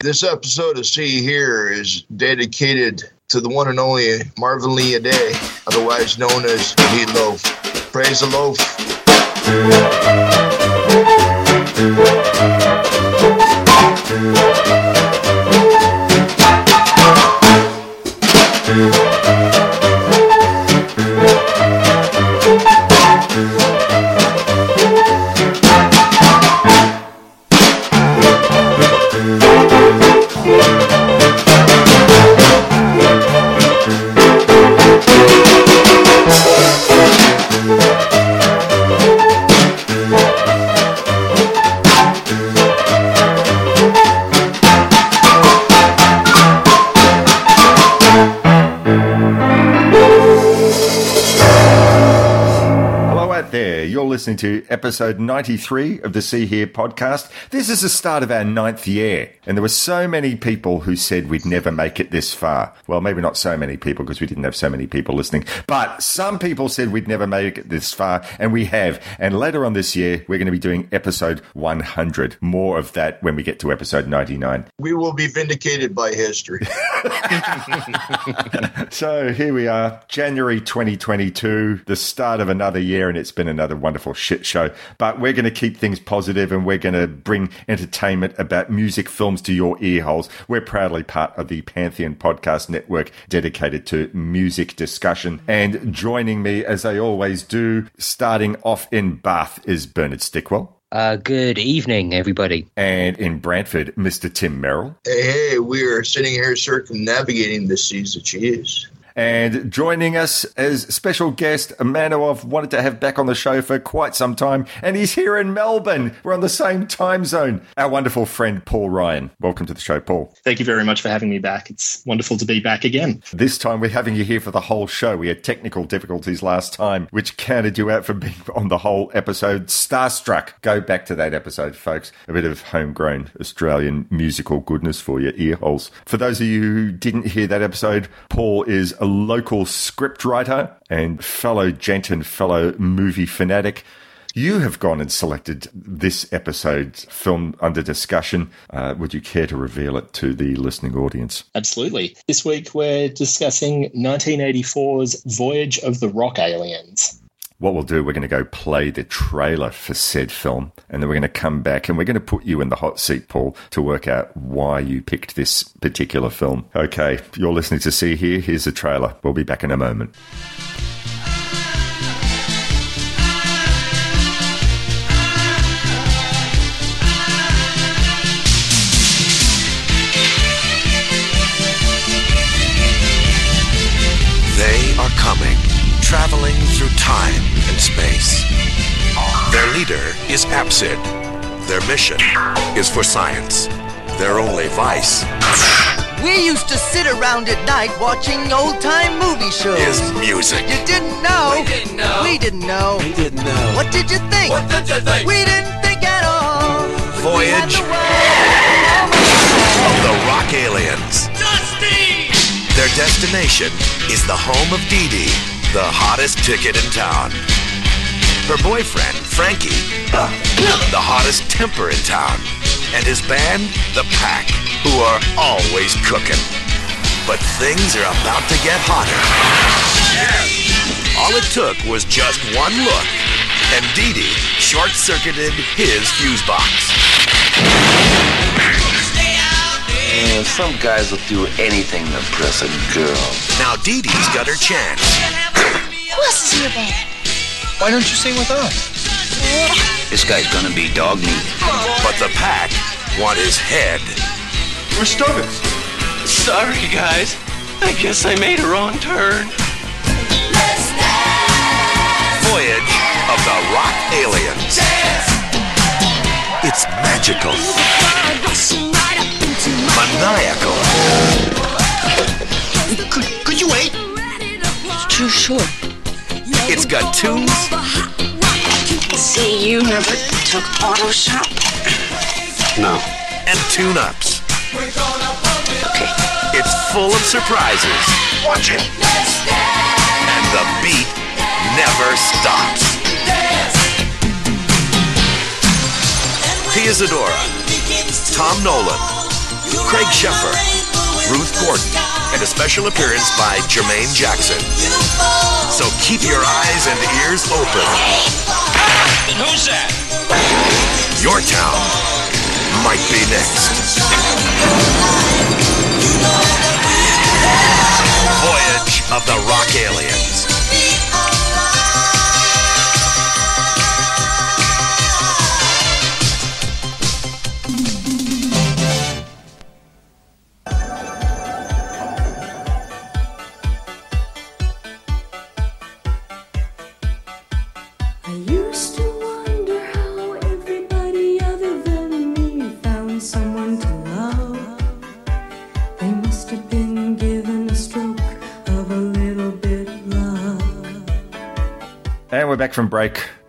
This episode of See Here is dedicated to the one and only Marvin Lee Aday, otherwise known as Meat Loaf. Praise the loaf. To episode 93 of the See Here podcast. This is the start of our ninth year, and there were so many people who said we'd never make it this far. Well, maybe not so many people because we didn't have so many people listening, but some people said we'd never make it this far, and we have. And later on this year, we're going to be doing episode 100. More of that when we get to episode 99. We will be vindicated by history. So here we are, January 2022, the start of another year, and it's been another wonderful shit show. But we're going to keep things positive and we're going to bring entertainment about music films to your ear holes. We're proudly part of the Pantheon Podcast Network dedicated to music discussion. And joining me, as they always do, starting off in Bath, is Bernard Stickwell. Uh, good evening, everybody. And in Brantford, Mr. Tim Merrill. hey, hey, we are sitting here circumnavigating the seas of cheese. And joining us as special guest, a man who I've wanted to have back on the show for quite some time, and he's here in Melbourne. We're on the same time zone. Our wonderful friend Paul Ryan. Welcome to the show, Paul. Thank you very much for having me back. It's wonderful to be back again. This time we're having you here for the whole show. We had technical difficulties last time, which counted you out from being on the whole episode. Starstruck. Go back to that episode, folks. A bit of homegrown Australian musical goodness for your ear holes. For those of you who didn't hear that episode, Paul is a local scriptwriter and fellow gent and fellow movie fanatic. You have gone and selected this episode's film under discussion. Uh, would you care to reveal it to the listening audience? Absolutely. This week we're discussing 1984's Voyage of the Rock Aliens. What we'll do, we're going to go play the trailer for said film, and then we're going to come back and we're going to put you in the hot seat, Paul, to work out why you picked this particular film. Okay, you're listening to See Here. Here's the trailer. We'll be back in a moment. Time and space. Their leader is Apsid. Their mission is for science. Their only vice We used to sit around at night watching old time movie shows. is music. You didn't know. We didn't know. We didn't know. We didn't know. What did you think? What did you think? We didn't think at all. Voyage of the Rock Aliens. Dusty! Their destination is the home of Dee Dee, the hottest ticket in town. Her boyfriend, Frankie, the hottest temper in town. And his band, The Pack, who are always cooking. But things are about to get hotter. All it took was just one look, and Dee Dee short-circuited his fuse box. Yeah, some guys will do anything to impress a girl. Now Dee Dee's got her chance. Who else is in your band? Why don't you sing with us? This guy's gonna be dog meat. But the pack want his head. We're Stubbins. Sorry, guys. I guess I made a wrong turn. Voyage of the Rock Aliens. It's magical, maniacal, Could, could you wait? It's too short. It's got tunes See, you never took auto shop. No. and tune-ups. Okay. It's full of surprises. Watch it. And the beat never stops. Pia Zadora, Tom Nolan, Craig Sheffer, Ruth Gordon, and a special appearance by Jermaine Jackson. So keep your eyes and ears open. And who's that? Your town might be next. Voyage of the Rock Aliens.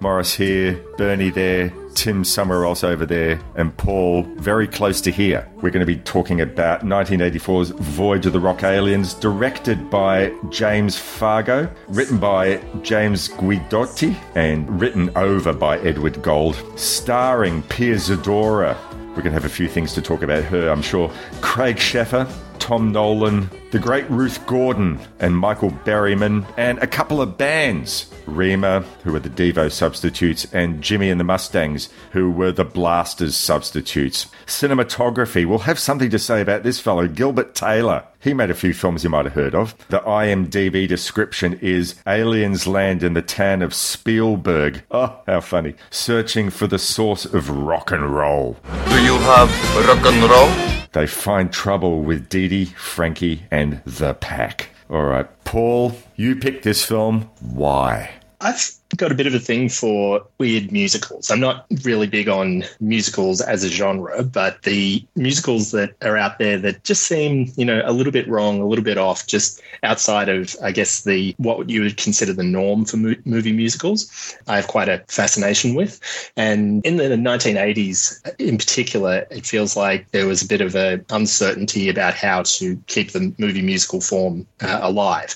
Morris here, Bernie there, Tim somewhere else over there, and Paul very close to here. We're going to be talking about 1984's Voyage of the Rock Aliens, directed by James Fargo, written by James Guidotti, and written over by Edward Gold, starring Pia Zadora. We're going to have a few things to talk about her, I'm sure. Craig Sheffer, Tom Nolan, the great Ruth Gordon, and Michael Berryman, and a couple of bands Rhema, who were the Devo substitutes, and Jimmy and the Mustangs, who were the Blasters substitutes. Cinematography, we'll have something to say about this fellow, Gilbert Taylor. He made a few films you might have heard of. The IMDb description is Aliens land in the town of Spielberg. Oh, how funny. Searching for the source of rock and roll. Do you have rock and roll? They find trouble with Dee Dee, Frankie, and the pack. All right, Paul, you picked this film. Why? I've got a bit of a thing for weird musicals. I'm not really big on musicals as a genre, but the musicals that are out there that just seem, you know, a little bit wrong, a little bit off, just outside of, I guess, the what you would consider the norm for mo- movie musicals, I have quite a fascination with. And in the 1980s, in particular, it feels like there was a bit of a uncertainty about how to keep the movie musical form uh, alive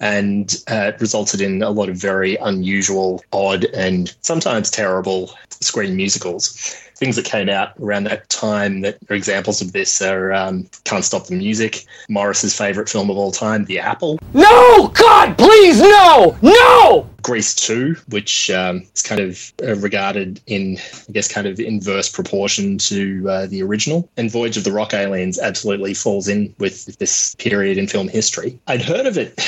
and uh, it resulted in a lot of very unusual, odd, and sometimes terrible screen musicals. Things that came out around that time that are examples of this are um, Can't Stop the Music, Morris's favourite film of all time, The Apple. No! God, please, no! No! Grease 2, which um, is kind of uh, regarded in, I guess, kind of inverse proportion to uh, the original. And Voyage of the Rock Aliens absolutely falls in with this period in film history. I'd heard of it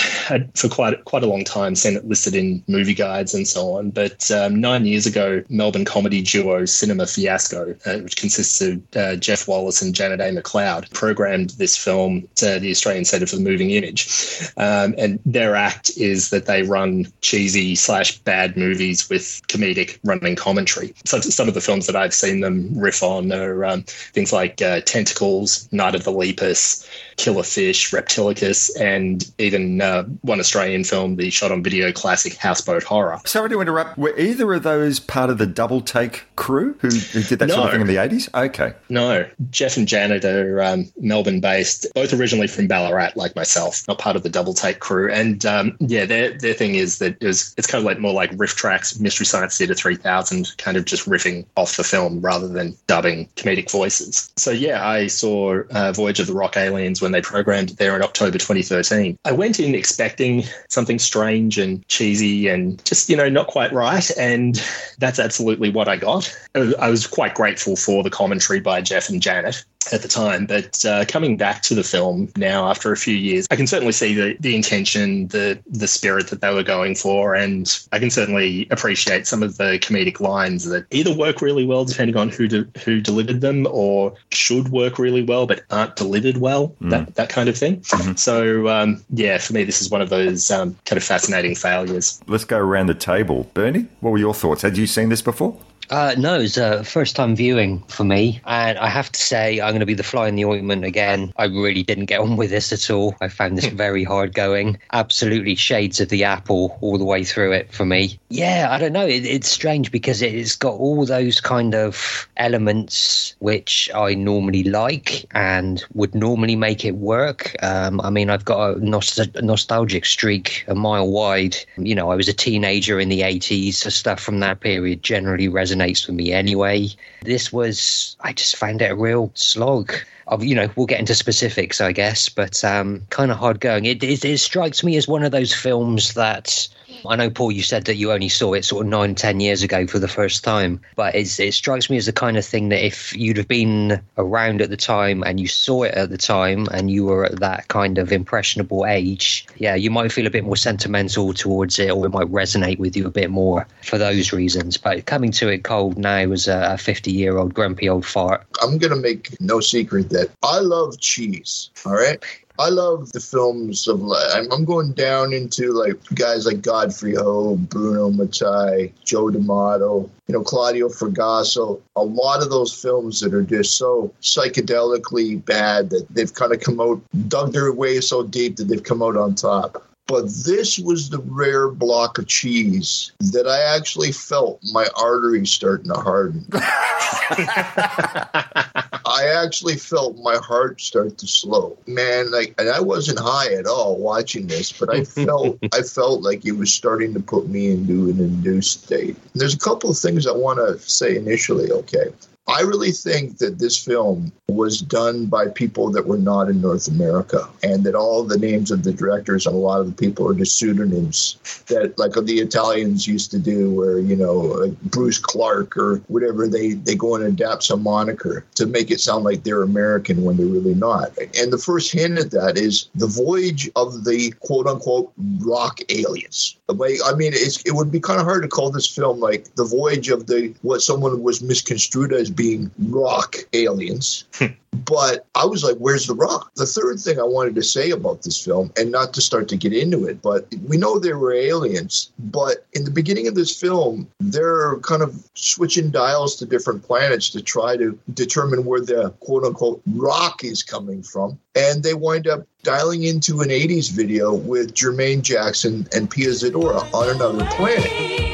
for quite quite a long time, seen it listed in movie guides and so on. But um, nine years ago, Melbourne comedy duo Cinema Fiasco, uh, which consists of uh, Jeff Wallace and Janet A. McLeod, programmed this film to the Australian Centre for the Moving Image. Um, and their act is that they run cheesy slash bad movies with comedic running commentary. So some of the films that I've seen them riff on are um, things like uh, Tentacles, Night of the Lepus, Killer Fish, Reptilicus, and even uh, one Australian film, the shot on video classic Houseboat Horror. Sorry to interrupt. Were either of those part of the double take crew who, who did that no. sort of thing in the 80s? Okay. No. Jeff and Janet are um, Melbourne based, both originally from Ballarat, like myself, not part of the double take crew. And um, yeah, their, their thing is that it was, it's kind of like more like RiffTrax, Mystery Science Theater 3000, kind of just riffing off the film rather than dubbing comedic voices. So yeah, I saw uh, Voyage of the Rock Aliens when they programmed there in October 2013. I went in expecting something strange and cheesy and just, you know, not quite right. And that's absolutely what I got. I was quite grateful for the commentary by Jeff and Janet at the time. But uh, coming back to the film now after a few years, I can certainly see the, the intention, the the spirit that they were going for, and I can certainly appreciate some of the comedic lines that either work really well depending on who de- who delivered them, or should work really well but aren't delivered well. Mm. That that kind of thing. Mm-hmm. So um, yeah, for me, this is one of those um, kind of fascinating failures. Let's go around the table, Bernie. What were your thoughts? Had you seen this before? Uh, no, it was a first time viewing for me. And I have to say, I'm going to be the fly in the ointment again. I really didn't get on with this at all. I found this very hard going. Absolutely shades of the apple all the way through it for me. Yeah, I don't know. It, it's strange because it's got all those kind of elements which I normally like and would normally make it work. Um, I mean, I've got a nost- nostalgic streak a mile wide. You know, I was a teenager in the 80s, so stuff from that period generally resonates resonates with me anyway. This was, I just found it a real slog. of you know we'll get into specifics, I guess, but um, kind of hard going. It, it it strikes me as one of those films that. I know, Paul, you said that you only saw it sort of nine, ten years ago for the first time, but it strikes me as the kind of thing that if you'd have been around at the time and you saw it at the time and you were at that kind of impressionable age, yeah, you might feel a bit more sentimental towards it or it might resonate with you a bit more for those reasons. But coming to it cold now as a 50 year old grumpy old fart, I'm going to make no secret that I love cheese. All right. I love the films of. I'm, I'm going down into like guys like Godfrey Ho, Bruno Mattei, Joe D'Amato, you know, Claudio Fragasso. A lot of those films that are just so psychedelically bad that they've kind of come out, dug their way so deep that they've come out on top. But this was the rare block of cheese that I actually felt my arteries starting to harden. I actually felt my heart start to slow. Man, like and I wasn't high at all watching this, but I felt I felt like it was starting to put me into an induced state. There's a couple of things I want to say initially, okay? I really think that this film was done by people that were not in North America, and that all the names of the directors and a lot of the people are just pseudonyms that, like the Italians used to do, where you know like Bruce Clark or whatever they they go and adapt some moniker to make it sound like they're American when they're really not. And the first hint at that is the voyage of the quote unquote rock aliens. Like, I mean, it would be kind of hard to call this film like the voyage of the what someone was misconstrued as being rock aliens. Hmm. but I was like, where's the rock? The third thing I wanted to say about this film, and not to start to get into it, but we know there were aliens, but in the beginning of this film, they're kind of switching dials to different planets to try to determine where the quote unquote rock is coming from. And they wind up dialing into an 80s video with Jermaine Jackson and Pia Zadora on another planet.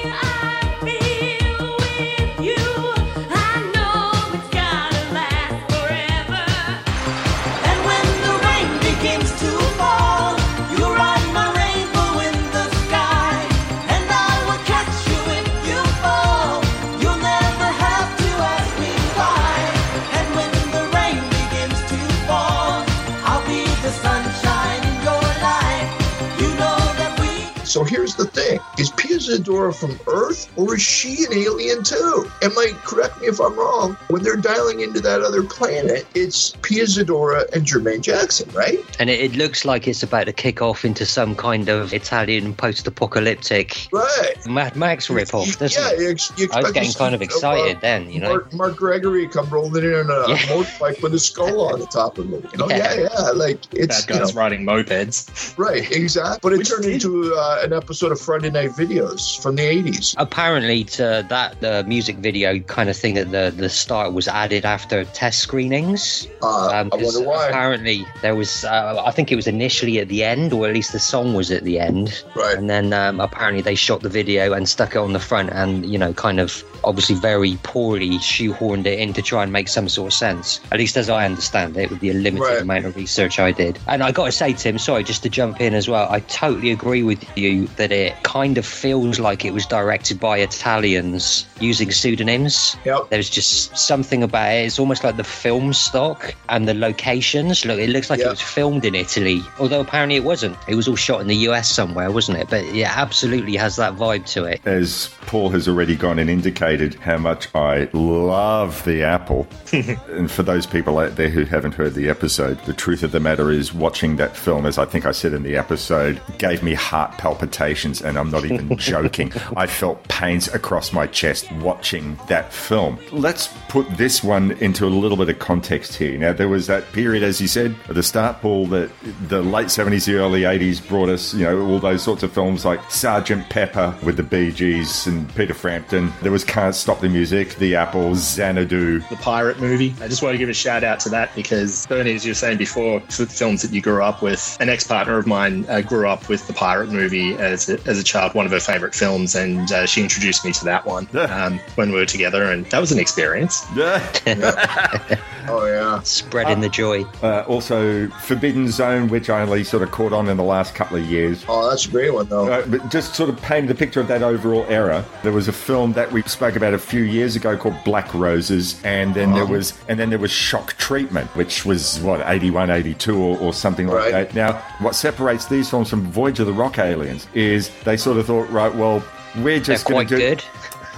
Is Pia Zadora from Earth, or is she an alien too? Am I correct me if I'm wrong? When they're dialing into that other planet, it's Pia Zadora and Jermaine Jackson, right? And it, it looks like it's about to kick off into some kind of Italian post-apocalyptic right. Mad Max ripoff, doesn't yeah, it? you, ex- you I was getting kind of excited uh, then, you know. Mark, Mark Gregory come rolling in on a Yeah. motorbike with a skull on the top of it. You know, Yeah. yeah, yeah, like it's Bad you guys know, riding mopeds. right, exactly. But it Which turned did- into uh, an episode of Friday Night Videos from the '80s. Apparently, to that the music video kind of thing at the the start was added after test screenings. Uh, Um, I wonder why. Apparently, there was. Uh, I think it was initially at the end, or at least the song was at the end. Right. And then um, apparently they shot the video and stuck it on the front, and you know, kind of obviously very poorly shoehorned it in to try and make some sort of sense. At least as I understand it, with the limited Right. amount of research I did. And I got to say, Tim, sorry, just to jump in as well, I totally agree with you that it kind of feels like it was directed by Italians using pseudonyms. Yep. There's just something about it. It's almost like the film stock and the locations. Look, it looks like Yeah. it was filmed in Italy, although apparently it wasn't. It was all shot in the US somewhere, wasn't it? But it absolutely has that vibe to it. As Paul has already gone and indicated how much I love the apple. and for those people out there who haven't heard the episode, the truth of the matter is watching that film, as I think I said in the episode, gave me heart palpitations, and I'm not even joking. I felt pains across my chest watching that film. Let's put this one into a little bit of context here. Now, there was that period, as you said, at the start, Paul, that the late 70s, the early 80s brought us, you know, all those sorts of films like Sergeant Pepper with the Bee Gees and Peter Frampton. There was Can't Stop the Music, The Apples, Xanadu. the pirate movie. I just want to give a shout out to that because Bernie, as you were saying before, for the films that you grew up with, an ex-partner of mine uh, grew up with the pirate movie as a, as a child, one of her favorite films, and uh, she introduced me to that one um, when we were together, and that was an experience. Yeah. Oh yeah, spreading the joy. Uh, also, Forbidden Zone, which I only sort of caught on in the last couple of years. Oh, that's a great one though. Uh, but just sort of painted a picture of that overall era. There was a film that we spoke about a few years ago called Black Roses, and then there Oh. was and then there was Shock Treatment, which was what 81, 82 or, or something like that. Now, what separates these films from Voyage of the Rock Aliens is they sort of thought, right, well, we're just going quite to do good.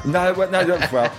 No, well, no, well,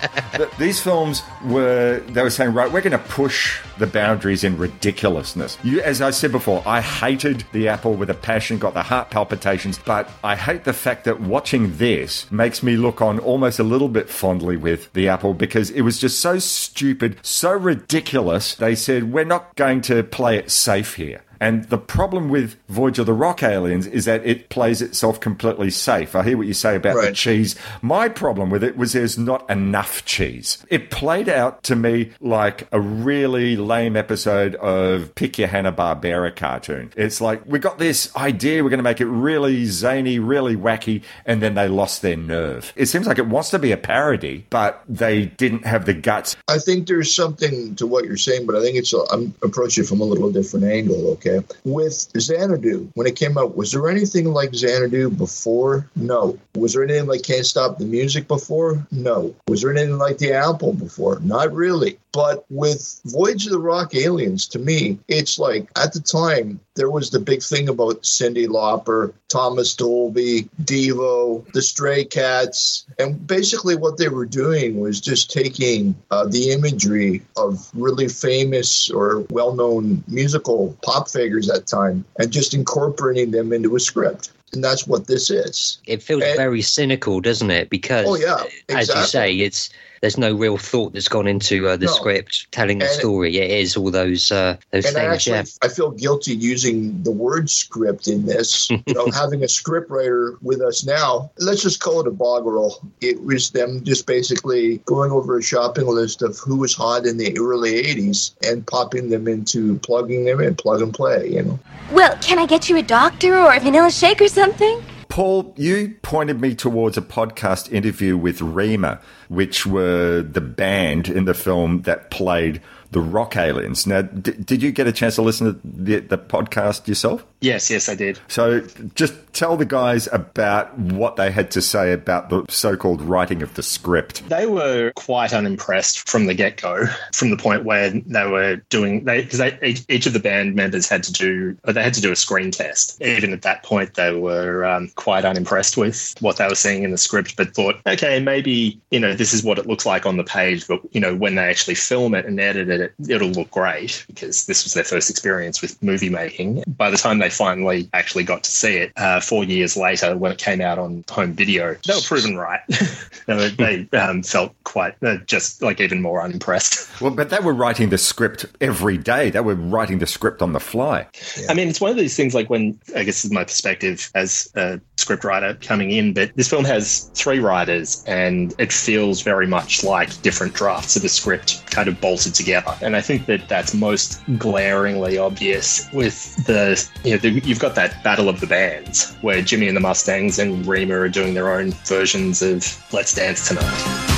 these films were, they were saying, right, we're going to push the boundaries in ridiculousness. You, as I said before, I hated the Apple with a passion, got the heart palpitations, but I hate the fact that watching this makes me look on almost a little bit fondly with the Apple because it was just so stupid, so ridiculous. They said, we're not going to play it safe here. And the problem with Voyage of the Rock Aliens is that it plays itself completely safe. I hear what you say about the cheese. My problem with it was there's not enough cheese. It played out to me like a really lame episode of Pick Your Hanna-Barbera cartoon. It's like, we got this idea, we're going to make it really zany, really wacky, and then they lost their nerve. It seems like it wants to be a parody, but they didn't have the guts. I think there's something to what you're saying, but I think it's I'm approaching it from a little different angle. Okay, with Xanadu, when it came out, was there anything like Xanadu before? No. Was there anything like Can't Stop the Music before? No. Was there anything like the Apple before? Not really. But with Voyage of the Rock Aliens, to me, it's like at the time there was the big thing about Cyndi Lauper, Thomas Dolby, Devo, the Stray Cats, and basically what they were doing was just taking uh, the imagery of really famous or well-known musical pop figures at the time and just incorporating them into a script. And that's what this is. It feels And- very cynical, doesn't it? Because, Oh, yeah, as you say, it's there's no real thought that's gone into uh, the No. script telling the And- story. It is all those uh, those and I things. actually Yeah, I feel guilty using the word script in this. you know, having a script writer with us now. Let's just call it a bog roll. It was them just basically going over a shopping list of who was hot in the early '80s and popping them into plugging them in, plug and play. You know. Well, can I get you a doctor or a vanilla shake or something? Paul, you pointed me towards a podcast interview with Rhema, which were the band in the film that played the Rock Aliens. Now, d- did you get a chance to listen to the, the podcast yourself? Yes, yes, I did. So, just tell the guys about what they had to say about the so called writing of the script. They were quite unimpressed from the get go, from the point where they were doing because they, each, each of the band members had to do they had to do a screen test. Even at that point, they were um, quite unimpressed with what they were seeing in the script, but thought, okay, maybe you know this is what it looks like on the page, but you know when they actually film it and edit it, it'll look great because this was their first experience with movie making. By the time they finally actually got to see it, uh, four years later when it came out on home video, they were proven right. they they um, felt quite uh, just like even more unimpressed. Well, but they were writing the script every day. They were writing the script on the fly. I mean, it's one of these things like when, I guess, is my perspective as a scriptwriter coming in, but this film has three writers and it feels very much like different drafts of the script kind of bolted together. And I think that that's most glaringly obvious with the, you know, the, you've got that battle of the bands where Jimmy and the Mustangs and Rhema are doing their own versions of Let's Dance Tonight.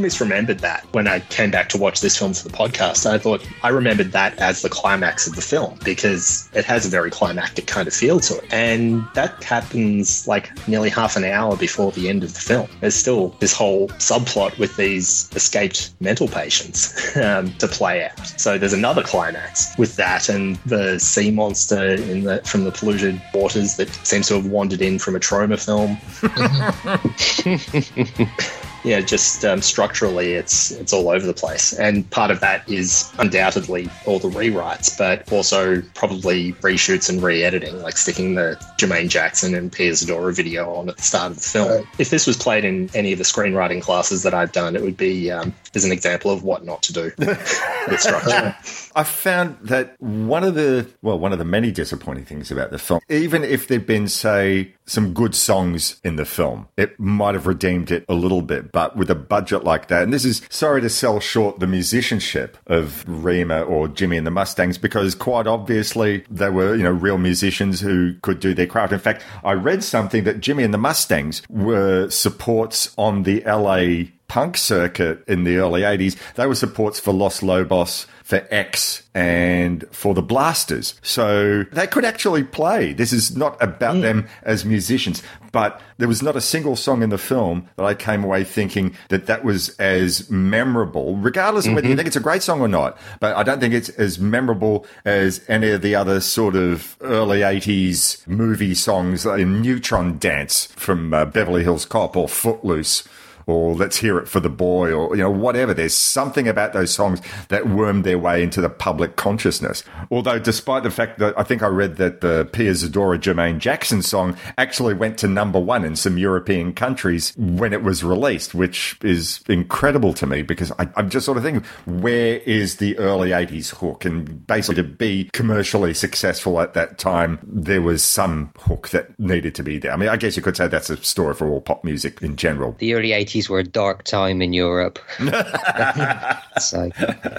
Misremembered that when I came back to watch this film for the podcast. I thought I remembered that as the climax of the film because it has a very climactic kind of feel to it. And that happens like nearly half an hour before the end of the film. There's still this whole subplot with these escaped mental patients um, to play out. So there's another climax with that and the sea monster in the, from the polluted waters that seems to have wandered in from a Troma film. yeah, just um, structurally, it's it's all over the place, and part of that is undoubtedly all the rewrites, but also probably reshoots and re-editing, like sticking the Jermaine Jackson and Pia Zadora video on at the start of the film. Right. If this was played in any of the screenwriting classes that I've done, it would be um, as an example of what not to do with structure. I found that one of the well, one of the many disappointing things about the film, even if there'd been, say, some good songs in the film, it might have redeemed it a little bit. But with a budget like that, and this is sorry to sell short the musicianship of Rhema or Jimmy and the Mustangs, because quite obviously they were, you know, real musicians who could do their craft. In fact, I read something that Jimmy and the Mustangs were supports on the LA punk circuit in the early 80s. They were supports for Los Lobos, for X, and for the Blasters. So they could actually play. This is not about them as musicians, but there was not a single song in the film that I came away thinking that that was as memorable, regardless of whether you think it's a great song or not. But I don't think it's as memorable as any of the other sort of early 80s movie songs like Neutron Dance from uh, Beverly Hills Cop or Footloose or let's hear it for the boy or you know whatever. There's something about those songs that wormed their way into the public consciousness. Although despite the fact that i think i read that the pia zadora jermaine jackson song actually went to number one in some european countries when it was released which is incredible to me because I, i'm just sort of thinking where is the early 80s hook? And basically to be commercially successful at that time there was some hook that needed to be there. I mean i guess you could say that's a story for all pop music in general. The early 80s were a dark time in Europe. so,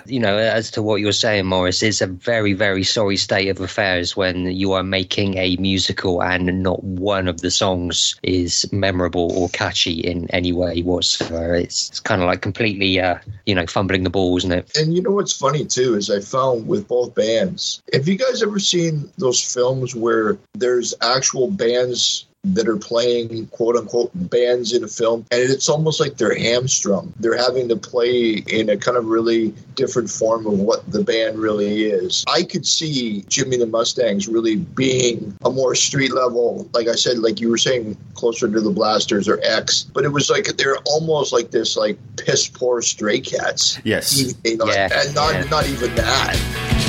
you know, as to what you're saying, Morris, it's a very, very sorry state of affairs when you are making a musical and not one of the songs is memorable or catchy in any way whatsoever. It's, it's kind of like completely, uh, you know, fumbling the ball, isn't it? And you know what's funny too is I found with both bands. Have you guys ever seen those films where there's actual bands that are playing quote unquote bands in a film and it's almost like they're hamstrung. They're having to play in a kind of really different form of what the band really is. I could see Jimmy the Mustangs really being a more street level, like I said, like you were saying, closer to the Blasters or X, but it was like they're almost like this like piss poor stray cats. Yes. You know, Yeah, and not yeah. not even that.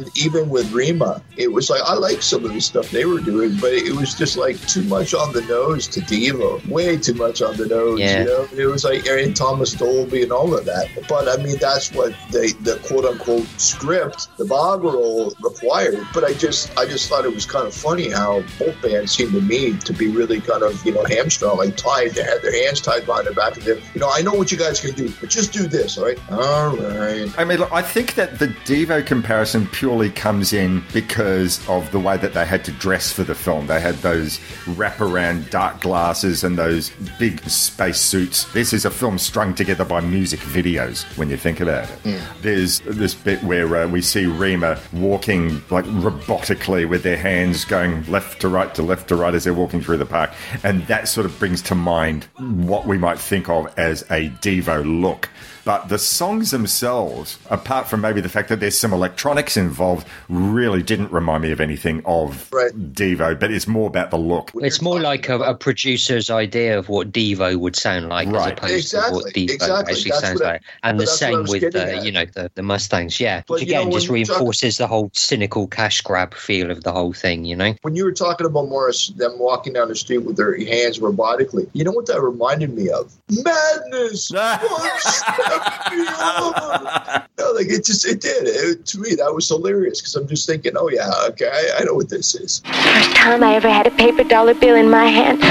And even with Rhema, it was like I like some of the stuff they were doing, but it was just like too much on the nose to Devo, way too much on the nose. Yeah. You know, it was like Aaron Thomas Dolby and all of that. But I mean, that's what they, the quote unquote script, the Bog roll required. But I just, I just thought it was kind of funny how both bands seemed to me to be really kind of you know hamstrung, like tied. They had their hands tied behind their back, and they, you know, I know what you guys can do, but just do this, all right? All right. I mean, look, I think that the Devo comparison purely comes in because of the way that they had to dress for the film. They had those wraparound dark glasses and those big space suits. This is a film strung together by music videos when you think about it. There's this bit where uh, we see Rhema walking like robotically with their hands going left to right to left to right as they're walking through the park. And that sort of brings to mind what we might think of as a Devo look. But the songs themselves, apart from maybe the fact that there's some electronics involved, really didn't remind me of anything of Right. Devo, but it's more about the look. It's more like a, a producer's idea of what Devo would sound like Right. as opposed Exactly, to what Devo exactly. actually That's sounds what I- like. And the that's what I same with the, at. you know, the, the Mustangs, yeah. But, Which you know, again just when you talk- reinforces the whole cynical cash grab feel of the whole thing, you know? when you were talking about Morris, them walking down the street with their hands robotically, you know what that reminded me of? Madness. No, like it just it did. It, to me, that was hilarious because I'm just thinking, oh yeah, okay, I, I know what this is. First time I ever had a paper dollar bill in my hand,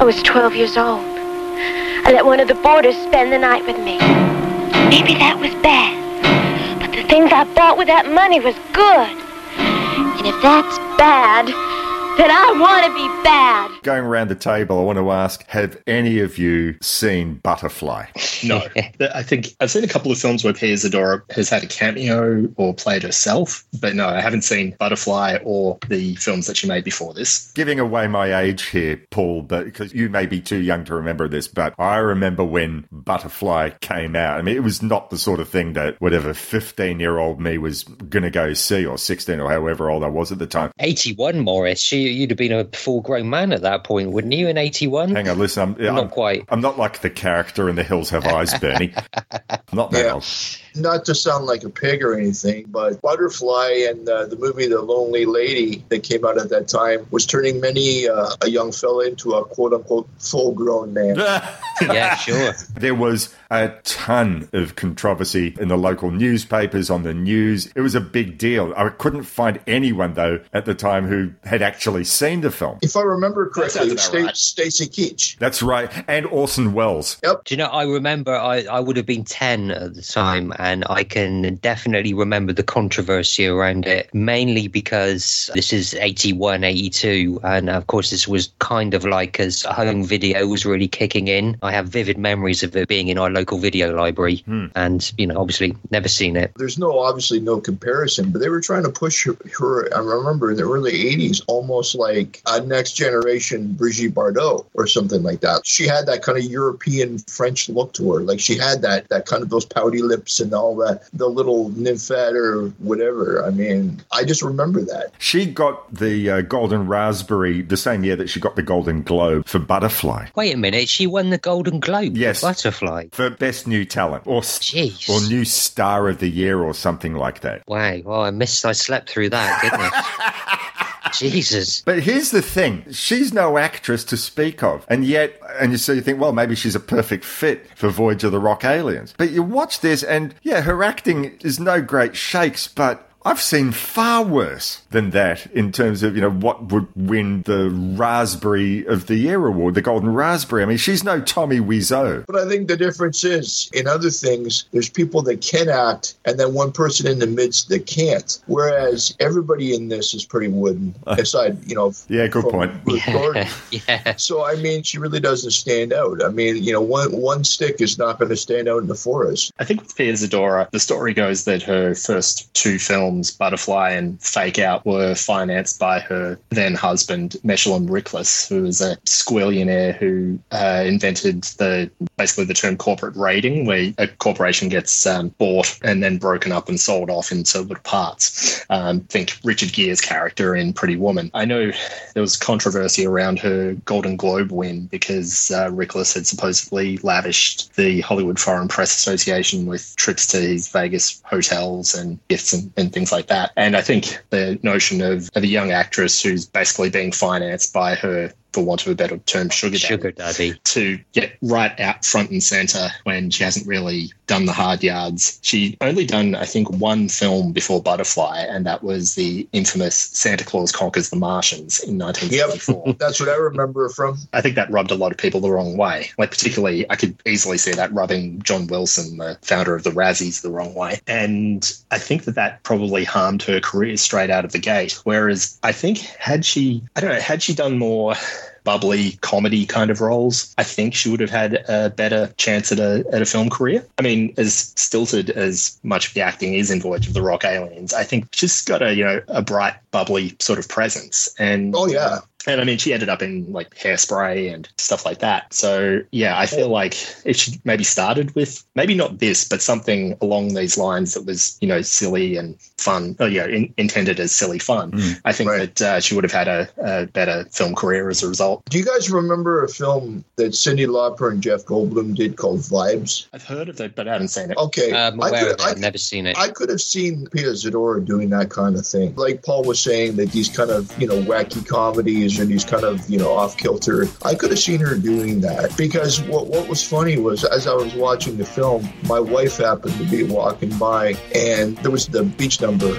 I was 12 years old. I let one of the boarders spend the night with me. Maybe that was bad, but the things I bought with that money was good. And if that's bad, that I want to be bad. Going around the table, I want to ask Have any of you seen Butterfly? No, I think I've seen a couple of films where Pia Zadora has had a cameo or played herself, but no, I haven't seen Butterfly or the films that she made before this. Giving away my age here, Paul, but because you may be too young to remember this, but I remember when Butterfly came out. I mean, it was not the sort of thing that whatever 15 year old me was going to go see, or 16 or however old I was at the time. 81, Morris. She, you'd have been a full grown man at that point, wouldn't you, in 81? Hang on, listen, I'm, Not I'm, quite. I'm not like the character in The Hills Have Eyes, Bernie. Not that Yeah. Old. Not to sound like a pig or anything, but Butterfly and uh, the movie The Lonely Lady that came out at that time was turning many uh, a young fella into a quote unquote full grown man. yeah, sure. There was a ton of controversy in the local newspapers, on the news. It was a big deal. I couldn't find anyone, though, at the time who had actually seen the film. If I remember correctly, sounds it's about right. Stacy Keach. That's right. And Orson Welles. Yep. Do you know, I remember I, I would have been 10 at the time, and I can definitely remember the controversy around it, mainly because this is 81, 82. And of course, this was kind of like as home video was really kicking in. I have vivid memories of it being in our local video library, hmm. and, you know, obviously never seen it. There's no obviously no comparison, but they were trying to push her. her I remember in the early '80s, almost like a next generation Brigitte Bardot or something like that. She had that kind of European French look to her, like she had that that kind of those pouty lips and all that, the little nymphette or whatever. I mean, I just remember that. She got the uh, Golden Raspberry the same year that she got the Golden Globe for Butterfly. Wait a minute, she won the Golden Globe Yes. for Butterfly. For Best New Talent or, Jeez. or New Star of the Year or something like that. Wow, well, I missed, I slept through that, goodness. Jesus. But here's the thing she's no actress to speak of. And yet, and you so you think, well, maybe she's a perfect fit for Voyage of the Rock Aliens. But you watch this, and yeah, her acting is no great shakes, but. I've seen far worse than that in terms of, you know, what would win the Raspberry of the Year award, the Golden Raspberry. I mean, she's no Tommy Wiseau. But I think the difference is in other things, there's people that can act, and then one person in the midst that can't. Whereas everybody in this is pretty wooden, uh, aside, you know. Yeah, good point. Ruth yeah. So I mean, she really doesn't stand out. I mean, you know, one one stick is not going to stand out in the forest. I think with Pia Zadora, the story goes that her first two films, Butterfly and Fake Out, were financed by her then husband, Meshulam Riklis, who was a squillionaire who uh, invented the basically the term corporate raiding, where a corporation gets um, bought and then broken up and sold off into little parts. Um, think Richard Gere's character in Pretty Woman. I know there was controversy around her Golden Globe win because uh, Riklis had supposedly lavished the Hollywood Foreign Press Association with trips to his Vegas hotels and gifts and, and things like that. And I think the notion of, of a young actress who's basically being financed by her for want of a better term, sugar daddy, Sugar daddy. to get right out front and center when she hasn't really done the hard yards. She only done, I think, one film before Butterfly, and that was the infamous Santa Claus Conquers the Martians in 1954. That's what I remember from. I think that rubbed a lot of people the wrong way. Like, particularly, I could easily see that rubbing John Wilson, the founder of the Razzies, the wrong way. And I think that that probably harmed her career straight out of the gate. Whereas I think, had she, I don't know, had she done more bubbly comedy kind of roles, I think she would have had a better chance at a at a film career. I mean, as stilted as much of the acting is in Voyage of the Rock Aliens, I think she's got a you know a bright, bubbly sort of presence. And Oh yeah, and I mean, she ended up in like hairspray and stuff like that. So yeah, I feel like if she maybe started with maybe not this, but something along these lines that was you know silly and fun, oh yeah, in, intended as silly fun. I think that uh, she would have had a, a better film career as a result. Do you guys remember a film that Cyndi Lauper and Jeff Goldblum did called Vibes? I've heard of it, but I haven't seen it. Okay, I'm I aware could- of it. I I've never seen it. I could have seen Pia Zadora doing that kind of thing. Like Paul was saying, that these kind of, you know, wacky comedies or he's kind of, you know, off kilter. I could have seen her doing that because what, what was funny was as I was watching the film, my wife happened to be walking by and there was the beach number.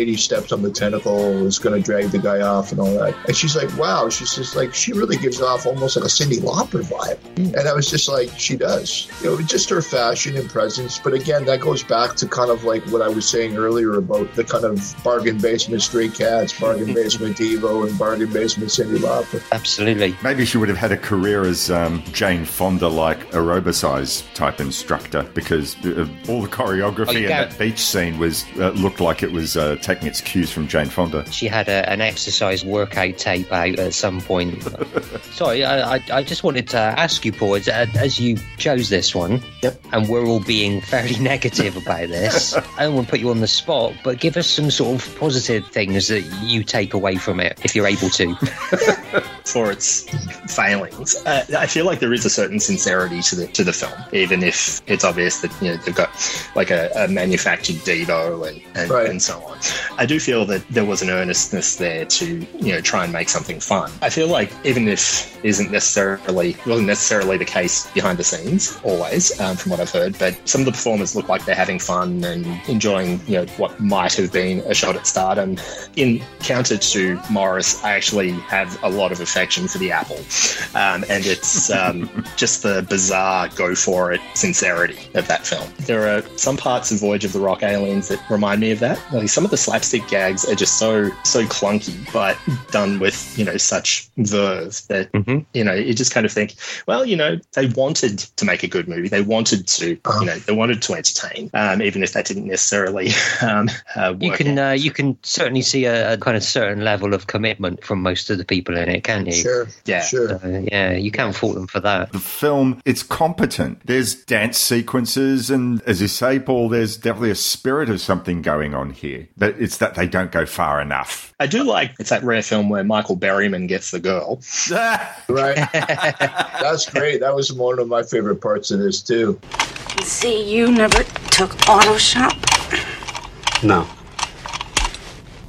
Lady steps on the tentacle, is going to drag the guy off and all that. And she's like, wow, she's just like, she really gives off almost like a Cyndi Lauper vibe. And I was just like, she does. You know, just her fashion and presence. But again, that goes back to kind of like what I was saying earlier about the kind of bargain basement Stray Cats, bargain basement Devo, and bargain basement Cyndi Lauper. Absolutely. Maybe she would have had a career as um, Jane Fonda, like aerobicize type instructor, because uh, all the choreography Oh, you in that beach scene was uh, looked like it was uh, taking its cues from Jane Fonda. She had a, an exercise workout tape out at some point. Sorry, I, I, I just wanted to ask you, Paul, as, as you chose this one, Yep. and we're all being fairly negative about this, I don't want to put you on the spot, but give us some sort of positive things that you take away from it, if you're able to. for its failings. Uh, I feel like there is a certain sincerity to the to the film, even if it's obvious that you know they've got like a, a manufactured Devo and and, Right. and so on. I do feel that there was an earnestness there to you know try and make something fun. I feel like even if it isn't necessarily wasn't necessarily the case behind the scenes always, um, from what I've heard, but some of the performers look like they're having fun and enjoying you know what might have been a shot at stardom. In counter to Morris, I actually have a lot of affection for the apple, um, and it's um, just the bizarre go for it sincerity of that film. There are some parts of Voyage of the Rock Aliens that remind me of that. Like some of the slapstick gags are just so so clunky, but done with you know such verve that you know you just kind of think, well, you know, they wanted to make a good movie. They wanted to, you know, they wanted to entertain, um, even if that didn't necessarily um, uh, work You can uh, you can certainly see a, a kind of certain level of commitment from most of the people in it, can't you? Sure. Yeah. Sure. Uh, yeah, you can't fault them for that. The film, it's competent. There's dance sequences, and as you say, Paul, there's definitely a spirit of something going on here. But it's that they don't go far enough. I do like it's that rare film where Michael Berryman gets the girl. Right. That's great. That was one of my favorite parts of this, too. See, you never took auto shop. No.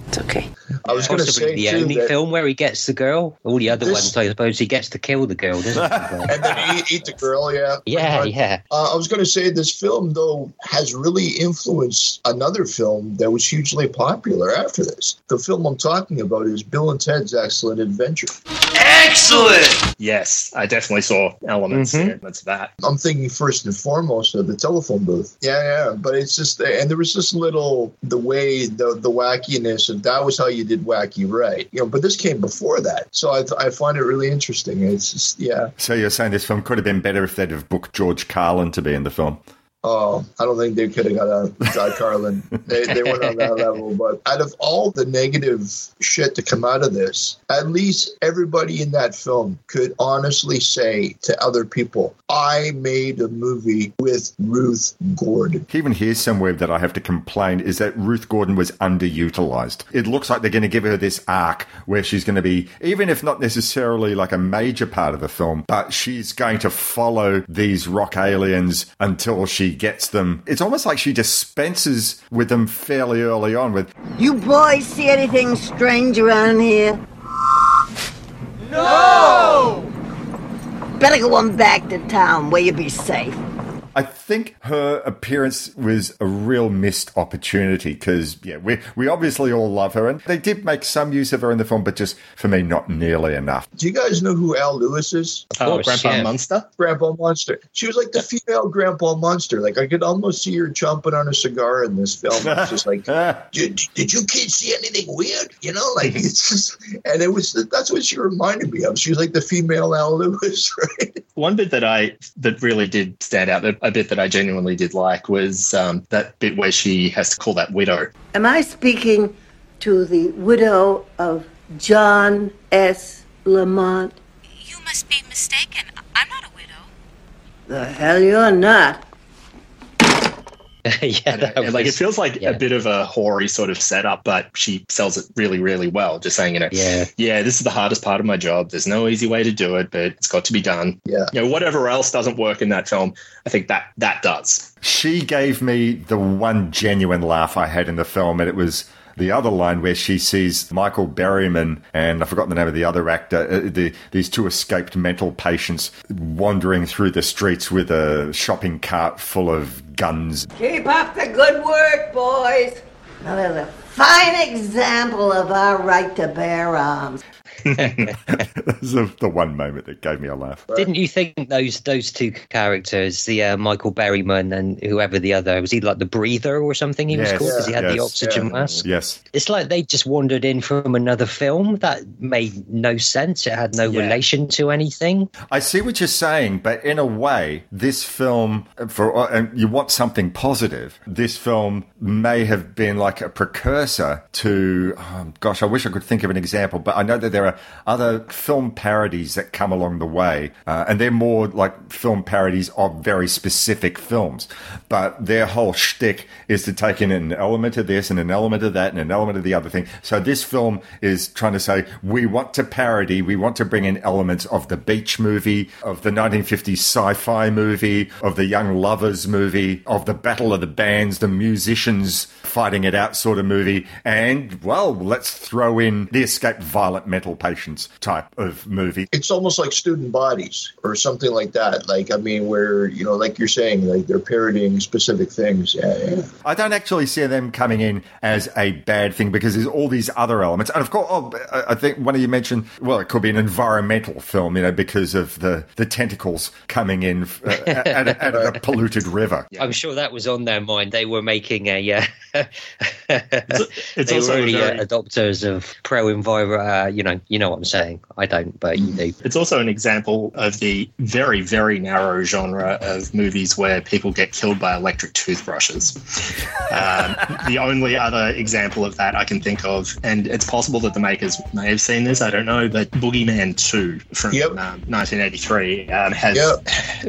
It's okay. I was going to Possibly say, the too, only that, film where he gets the girl. All the other This- ones, I suppose, he gets to kill the girl, doesn't he? and then eat, eat the girl, yeah. yeah, But, yeah. Uh, I was going to say this film, though, has really influenced another film that was hugely popular after this. The film I'm talking about is Bill and Ted's Excellent Adventure. Excellent! Yes, I definitely saw elements, Mhm. elements of that. I'm thinking first and foremost of the telephone booth. Yeah, yeah. But it's just, and there was this little, the way, the, the wackiness, and that was how you did wacky right. You know, but this came before that. So I, I find it really interesting. It's just, yeah. So you're saying this film could have been better if they'd have booked George Carlin to be in the film? Oh, I don't think they could have got a got Carlin. They, they weren't on that level. But out of all the negative shit to come out of this, at least everybody in that film could honestly say to other people, I made a movie with Ruth Gordon. Even here's somewhere that I have to complain is that Ruth Gordon was underutilized. It looks like they're going to give her this arc where she's going to be, even if not necessarily like a major part of the film, but she's going to follow these rock aliens until she gets them. It's almost like she dispenses with them fairly early on with, You boys see anything strange around here? No! Better go on back to town where you'll be safe. I think her appearance was a real missed opportunity because, yeah, we, we obviously all love her and they did make some use of her in the film, but just for me, not nearly enough. Do you guys know who Al Lewis is? Of course, oh, Grandpa yeah. Munster? Grandpa Munster. She was like the female Grandpa Munster. Like I could almost see her chomping on a cigar in this film. It's just like, did, did you kids see anything weird? You know, like it's just, and it was that's what she reminded me of. She was like the female Al Lewis, right? One bit that I that really did stand out, a bit that I genuinely did like, was um, that bit where she has to call that widow. Am I speaking to the widow of John S. Lamont? You must be mistaken. I'm not a widow. The hell you're not. yeah, that And, like it feels like yeah. a bit of a hoary sort of setup, but she sells it really, really well. Just saying, you know, Yeah. yeah, this is the hardest part of my job. There's no easy way to do it, but it's got to be done. Yeah. You know, whatever else doesn't work in that film, I think that that does. She gave me the one genuine laugh I had in the film, and it was the other line where she sees Michael Berryman and I forgot the name of the other actor, uh, the, these two escaped mental patients wandering through the streets with a shopping cart full of guns. Keep up the good work, boys. Now, there's a fine example of our right to bear arms. That's the, the one moment that gave me a laugh. Didn't you think those those two characters, the uh, Michael Berryman and whoever the other was, he like the breather or something he was Yes, called because he had the oxygen yeah. mask? Yes. It's like they just wandered in from another film that made no sense. It had no relation to anything. I see what you're saying, but in a way, this film, for and you want something positive. This film may have been like a precursor to. Oh, gosh, I wish I could think of an example, but I know that there are other film parodies that come along the way, uh, and they're more like film parodies of very specific films. But their whole shtick is to take in an element of this and an element of that and an element of the other thing. So this film is trying to say we want to parody, we want to bring in elements of the beach movie, of the 1950s sci-fi movie, of the young lovers movie, of the battle of the bands, the musicians fighting it out sort of movie, and well, let's throw in the escaped violent mental patients type of movie. It's almost like student bodies or something like that. Like I mean, where you know, like you're saying, like they're parodying specific things. Yeah, yeah. I don't actually see them coming in as a bad thing because there's all these other elements. And of course, oh, I I think one of you mentioned, well, it could be an environmental film, you know, because of the, the tentacles coming in uh, at, a, at a polluted river. I'm sure that was on their mind. They were making a. Uh, it's they also were really very- uh, adopters of pro environment. Uh, you know, you know what I'm saying. I don't, but you do. It's also an example of the very, very narrow genre of movies where people get killed by electric toothbrushes. Um, the only other example of that I can think of, and it's possible that the makers may have seen this, I don't know, but Boogeyman 2 from um, 1983 um, has a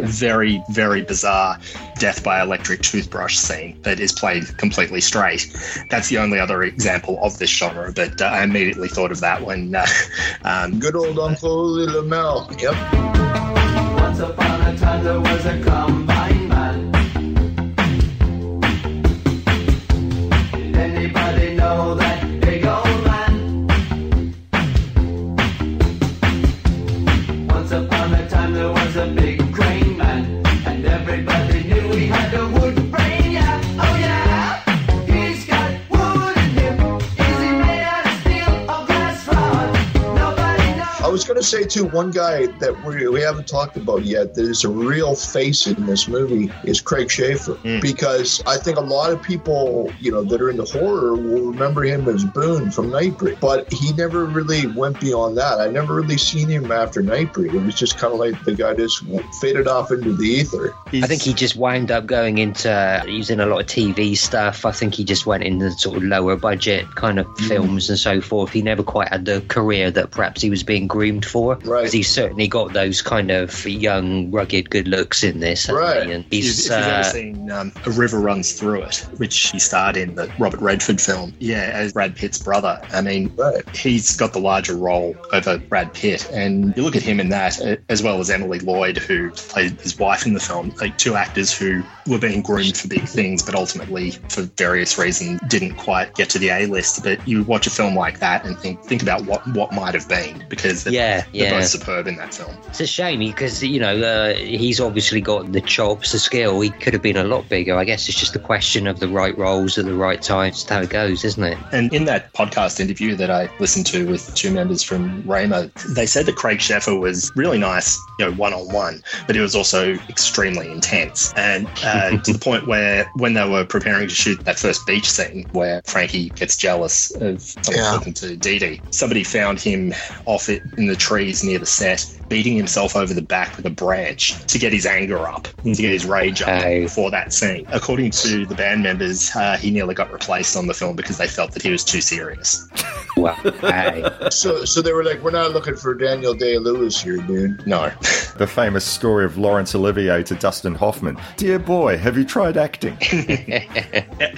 very, very bizarre death by electric toothbrush scene that is played completely straight. That's the only other example of this genre, but uh, I immediately thought of that when. Uh, um, Good old Uncle Lamel. Yep. Once upon a time there was a combine was going to say too, one guy that we, we haven't talked about yet that is a real face in this movie is Craig Sheffer because I think a lot of people, you know, that are into horror will remember him as Boone from Nightbreed, but he never really went beyond that. I never really seen him after Nightbreed. It was just kind of like the guy just faded off into the ether. I think he just wound up going into using a lot of TV stuff. I think he just went into sort of lower budget kind of Mm. films and so forth. He never quite had the career that perhaps he was being groomed for. Right. Because he's certainly got those kind of young, rugged good looks in this. hasn't he? And he's if you've ever uh, seen um, A River Runs Through It, which he starred in the Robert Redford film, yeah, as Brad Pitt's brother. I mean, he's got the larger role over Brad Pitt. And you look at him in that, as well as Emily Lloyd, who played his wife in the film, like two actors who were being groomed for big things, but ultimately, for various reasons, didn't quite get to the A list. But you watch a film like that and think think about what, what might have been, because Yeah, they're yeah. Both superb in that film. It's a shame because you know uh, he's obviously got the chops, the skill. He could have been a lot bigger. I guess it's just a question of the right roles at the right time. It's how it goes, isn't it? And in that podcast interview that I listened to with two members from Rhema, they said that Craig Sheffer was really nice, you know, one on one, but he was also extremely intense. And uh, to the point where when they were preparing to shoot that first beach scene where Frankie gets jealous of someone Yeah. talking to Dee Dee, somebody found him off it in the trees near the set, beating himself over the back with a branch to get his anger up, to get his rage up for that scene. According to the band members, uh, he nearly got replaced on the film because they felt that he was too serious. Wow. So, so they were like, "We're not looking for Daniel Day Lewis here, dude." No. The famous story of Laurence Olivier to Dustin Hoffman. Dear boy, have you tried acting?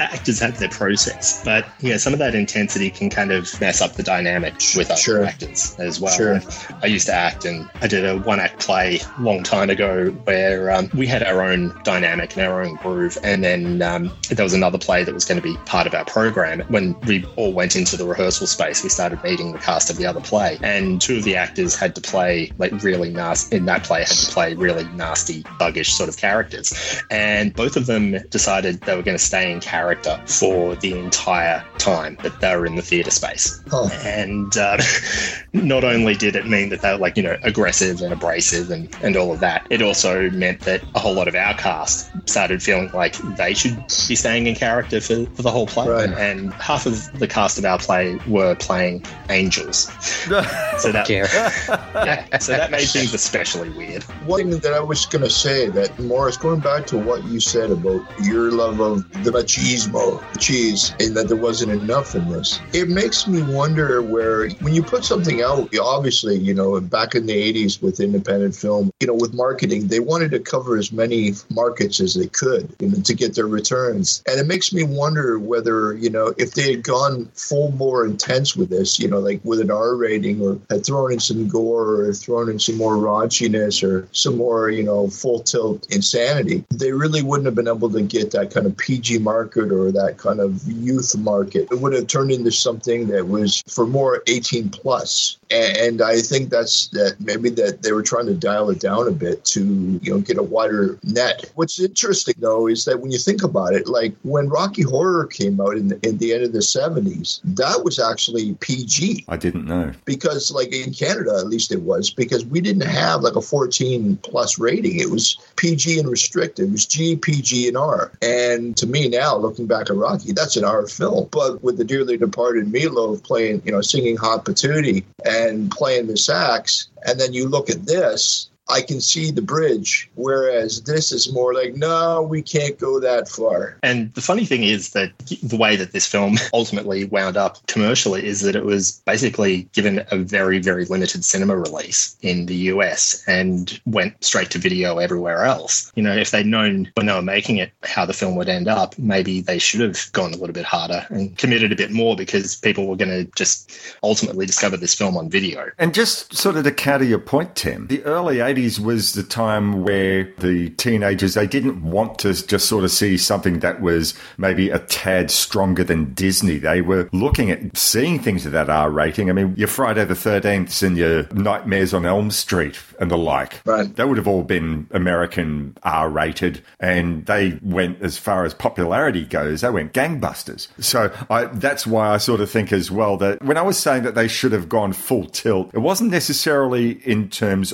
actors have their process, but yeah, some of that intensity can kind of mess up the dynamic with other actors as well. Sure. I used to act, and I did a one-act play a long time ago where um, we had our own dynamic and our own groove, and then um, there was another play that was going to be part of our program. When we all went into the rehearsal space, we started meeting the cast of the other play, and two of the actors had to play like really nasty in that play had to play really nasty, buggish sort of characters. And both of them decided they were going to stay in character for the entire time that they were in the theatre space. Oh. And uh, not only did it mean that they were like, you know, aggressive and abrasive and, and all of that, it also meant that a whole lot of our cast started feeling like they should be staying in character for, for the whole play. Right. And half of the cast of our play were playing angels. So that, yeah, so that made things especially weird. One thing that I was going to say that Morris, going back to what you said about your love of the machismo, cheese, and that there wasn't enough in this, it makes me wonder where when you put something out, obviously, you know, back in the 80s with independent film, you know, with marketing, they wanted to cover as many markets as they could you know, to get their returns. And it makes me wonder whether, you know, if they had gone full more intense with this, you know, like with an R rating or had thrown in some gore or thrown in some more raunchiness or some more, you know, full tilt insanity, they really wouldn't have been able to get that kind of PG market or that kind of youth market. It would have turned into something that was for more 18 plus. And, and I think that's that maybe that they were trying to dial it down a bit to, you know, get a wider net. What's interesting though is that when you think about it, like when Rocky Horror came out in the, in the end of the 70s, that was actually PG I didn't know. because like in Canada at least it was because we didn't have like a 14 plus rating. It was PG and restricted. It was G PG and R. And to me now looking back at Rocky that's an R film. But with the dearly departed Meatloaf playing you know singing hot patootie and playing the sax and then you look at this I can see the bridge whereas this is more like no we can't go that far And the funny thing is that the way that this film ultimately wound up commercially is that it was basically given a very, very limited cinema release in the US and went straight to video everywhere else. You know, if they'd known when they were making it how the film would end up, maybe they should have gone a little bit harder and committed a bit more because people were going to just ultimately discover this film on video. And just sort of to counter your point, Tim, the early 80s was the time where the teenagers, they didn't want to just sort of see something that was maybe a tad stronger than Disney. They were looking at seeing things of that R rating. I mean, your Friday the 13th and your Nightmares on Elm Street and the like. Right. They would have all been American R rated and they went as far as popularity goes, they went gangbusters. So I, that's why I sort of think as well that when I was saying that they should have gone full tilt, it wasn't necessarily in terms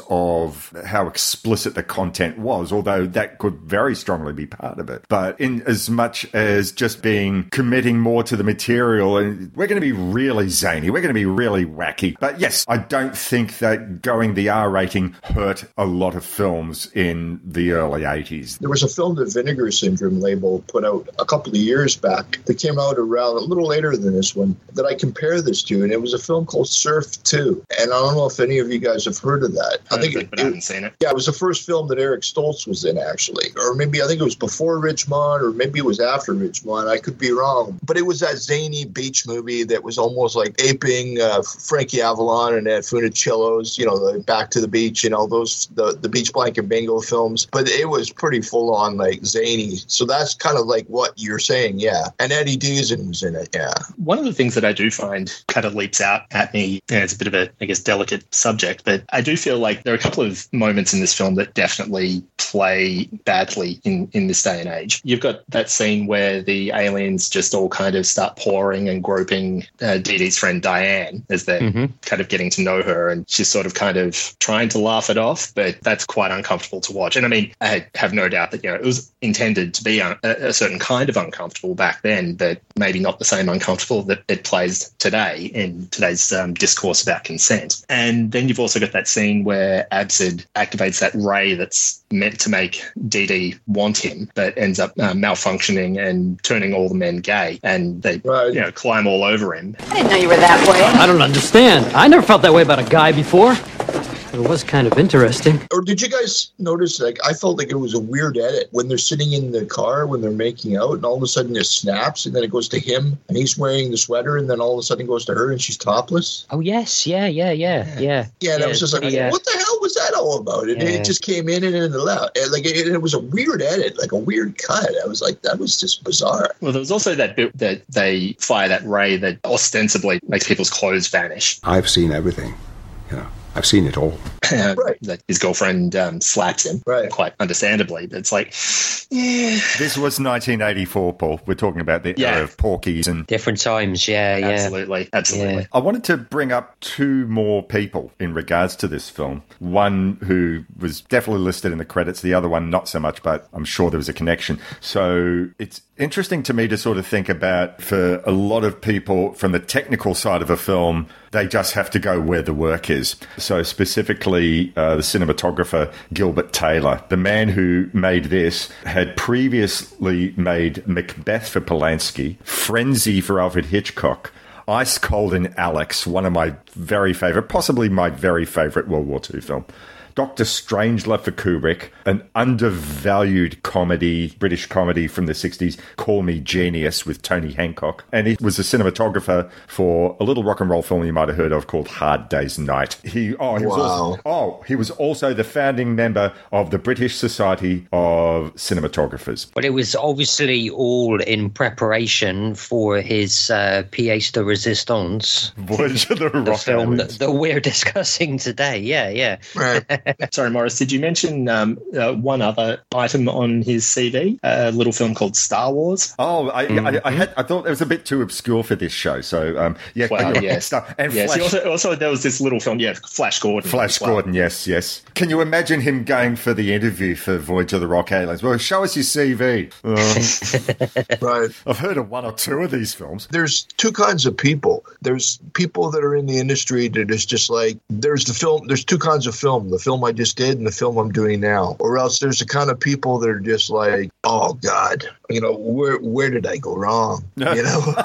of how explicit the content was, although that could very strongly be part of it. But in as much as just being committing more to the material and we're going to be really zany, we're going to be really wacky. But yes, I don't think that going the R rating hurt a lot of films in the early 80s. There was a film that Vinegar Syndrome label put out a couple of years back that came out around a little later than this one that I compare this to, and it was a film called Surf 2. And I don't know if any of you guys have heard of that. I think it, but I haven't seen it. yeah, it was the first film that Eric Stoltz was in, actually. Or maybe I think it was before Ridgemont, or maybe it was after Ridgemont. I could be wrong. But it was that zany beach movie that was almost like aping uh, Frankie Avalon and Ed Funicello's, you know, the Back to the Beach, you know, those, the, the Beach Blanket Bingo films. But it was pretty full on, like zany. So that's kind of like what you're saying, yeah. And Eddie Deezen was in it, yeah. One of the things that I do find kind of leaps out at me, and it's a bit of a, I guess, delicate subject, but I do feel like there are a couple of moments in this film that definitely play badly in, in this day and age. You've got that scene where the aliens just all kind of start pouring and groping uh, Dee Dee's friend Diane as they're Mhm. kind of getting to know her, and she's sort of kind of trying to laugh it off, but that's quite uncomfortable to watch. And I mean, I have no doubt that, you know, it was intended to be un- a, a certain kind of uncomfortable back then, but maybe not the same uncomfortable that it plays today in today's um, discourse about consent. And then you've also got that scene where Absid activates that ray that's meant to make Dee Dee want him, but ends up uh, malfunctioning and turning all the men gay, and they you know climb all over him. I didn't know you were that way. I don't understand. I never felt that way about a guy before. It was kind of interesting. Or did you guys notice? Like, I felt like it was a weird edit when they're sitting in the car when they're making out, and all of a sudden it snaps, and then it goes to him, and he's wearing the sweater, and then all of a sudden it goes to her, and she's topless. Oh yes, yeah, yeah, yeah, yeah. Yeah, and I was just like, pretty, uh, what the hell was that all about? And Yeah. it just came in and then out. And like, it, it was a weird edit, like a weird cut. I was like, that was just bizarre. Well, there was also that bit that they fire that ray that ostensibly makes people's clothes vanish. I've seen everything. You know, I've seen it all. that his girlfriend um, slaps him, right. quite understandably. But it's like, yeah, This was 1984, Paul. We're talking about the Yeah. era of Porky's and Different times, yeah, yeah. absolutely, absolutely. I wanted to bring up two more people in regards to this film. One who was definitely listed in the credits, the other one not so much, but I'm sure there was a connection. So it's interesting to me to sort of think about for a lot of people from the technical side of a film, they just have to go where the work is. So specifically, uh, the cinematographer Gilbert Taylor, the man who made this, had previously made Macbeth for Polanski, Frenzy for Alfred Hitchcock. Ice Cold in Alex, one of my very favorite, possibly my very favorite World War II film. Doctor Strangelove for Kubrick, an undervalued comedy, British comedy from the 60s, Call Me Genius with Tony Hancock. And he was a cinematographer for a little rock and roll film you might have heard of called Hard Day's Night. He oh, he was also, oh, he was also the founding member of the British Society of Cinematographers. But it was obviously all in preparation for his uh, pièce de résistance. Voyage of the the Rock film that, that we're discussing today. Yeah, yeah. Sorry, Morris. Did you mention um, uh, one other item on his CV? A little film called Star Wars. Oh, I, I, I had I thought it was a bit too obscure for this show. So um, yeah, Well, you're- yes. Star- and yes. Flash, Also, also, there was this little film, yeah, Flash Gordon. Flash well. Gordon, yes, yes. Can you imagine him going for the interview for Voyage of the Rock Aliens? Well, show us your CV. Uh, right. I've heard of one or two of these films. There's two kinds of people. There's people that are in the industry that is just like there's the film. There's two kinds of film: the film I just did and the film I'm doing now. Or else there's the kind of people that are just like, oh God, you know, where where did I go wrong? You know,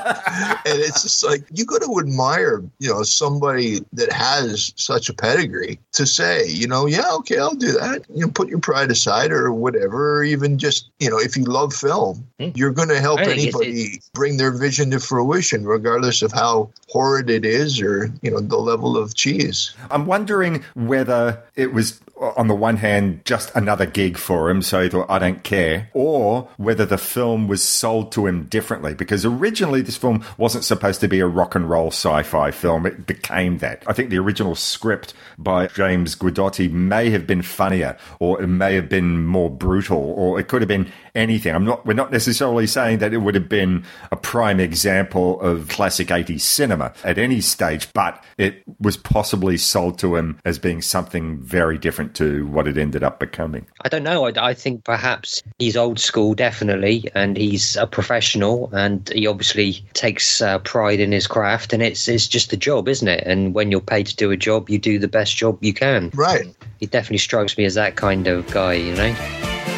and it's just like you got to admire, you know, somebody that has such a pedigree to say, you know, yeah, okay, I'll do that. You know, put your pride aside or whatever, or even just, you know, if you love film, hmm. you're going to help I think it's- anybody bring their vision to fruition, regardless of how horrid it is or, you know, the level of cheese. I'm wondering whether it was, on the one hand, just another gig for him, so he thought, I don't care, or whether the film was sold to him differently. Because originally, this film wasn't supposed to be a rock and roll sci fi film. It became that. I think the original script by James Guidotti may have been funnier, or it may have been more brutal, or it could have been anything. I'm not, we're not necessarily saying that it would have been a prime example of classic 80s cinema at any stage, but it was possibly sold to him as being something very different to what it ended up becoming. I don't know. I, I think perhaps he's old school, definitely, and he's a professional, and he obviously takes uh, pride in his craft, and it's it's just a job, isn't it? And when you're paid to do a job, you do the best job you can. Right. He definitely strikes me as that kind of guy, you know.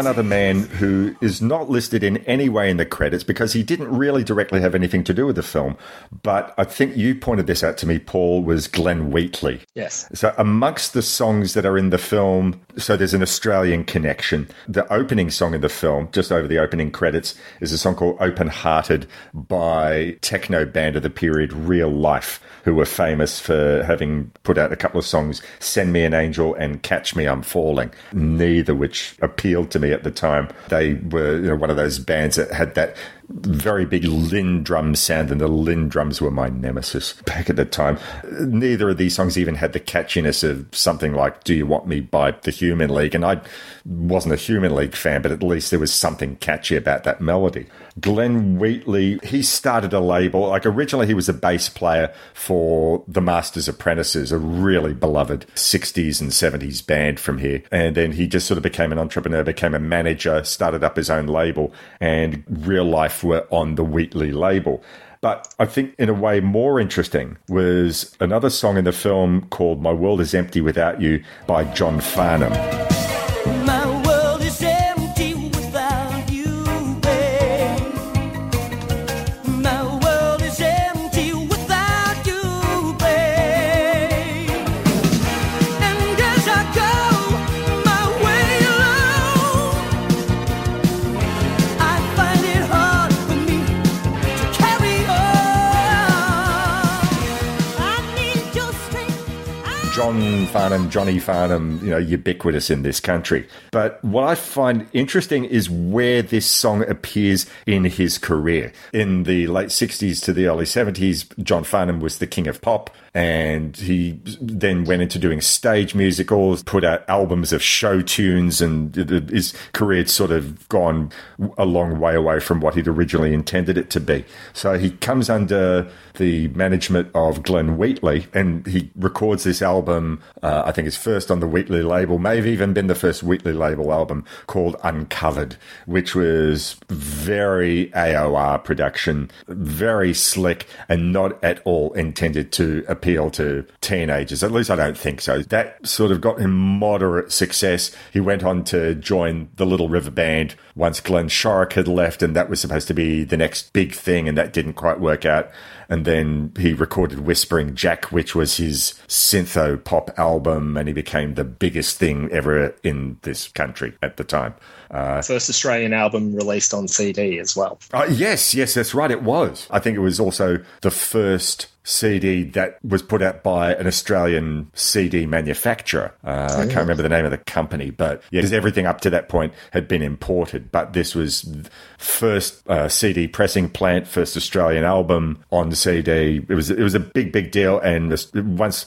One other man who is not listed in any way in the credits because he didn't really directly have anything to do with the film. But I think you pointed this out to me, Paul, was Glenn Wheatley. Yes. So, amongst the songs that are in the film, so there's an Australian connection. The opening song in the film, just over the opening credits, is a song called Open Hearted by techno band of the period Real Life, who were famous for having put out a couple of songs, Send Me an Angel and Catch Me I'm Falling, neither which appealed to me at the time. They were you know, one of those bands that had that very big Linn drum sound, and the Linn drums were my nemesis back at the time. Neither of these songs even had the catchiness of something like Do You Want Me by the Human League, and I wasn't a Human League fan, but at least there was something catchy about that melody. Glenn Wheatley, he started a label. Like originally, he was a bass player for the Masters Apprentices, a really beloved 60s and 70s band from here. And then he just sort of became an entrepreneur, became a manager, started up his own label, and real life were on the Wheatley label. But I think, in a way, more interesting was another song in the film called My World is Empty Without You by John Farnham. My Farnham, Johnny Farnham, you know, ubiquitous in this country. But what I find interesting is where this song appears in his career. In the late 60s to the early 70s, John Farnham was the king of pop and he then went into doing stage musicals, put out albums of show tunes, and his career had sort of gone a long way away from what he'd originally intended it to be. So he comes under the management of Glenn Wheatley, and he records this album. Uh, I think it's first on the Wheatley label, may have even been the first Wheatley label album called Uncovered, which was very AOR production, very slick, and not at all intended to appeal to teenagers. At least I don't think so. That sort of got him moderate success. He went on to join the Little River Band once Glenn Shorrock had left, and that was supposed to be the next big thing, and that didn't quite work out. And then he recorded Whispering Jack, which was his syntho pop album, and he became the biggest thing ever in this country at the time. Uh, First Australian album released on CD as well. uh, yes, yes, that's right. It was. I think it was also the first CD that was put out by an Australian CD manufacturer. Uh, I can't remember the name of the company, but yeah, 'cause everything up to that point had been imported. But this was first uh, CD pressing plant, first Australian album on CD. It was it was a big big deal, and this- once.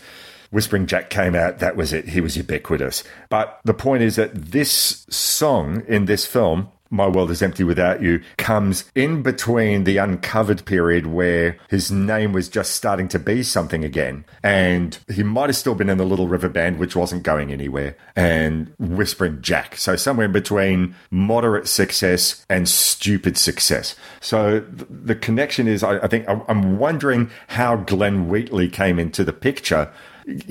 Whispering Jack came out, that was it. He was ubiquitous. But the point is that this song in this film, My World is Empty Without You, comes in between the uncovered period where his name was just starting to be something again. And he might have still been in the Little River Band, which wasn't going anywhere, and Whispering Jack. So somewhere in between moderate success and stupid success. So th- the connection is, I, think, I'm wondering how Glenn Wheatley came into the picture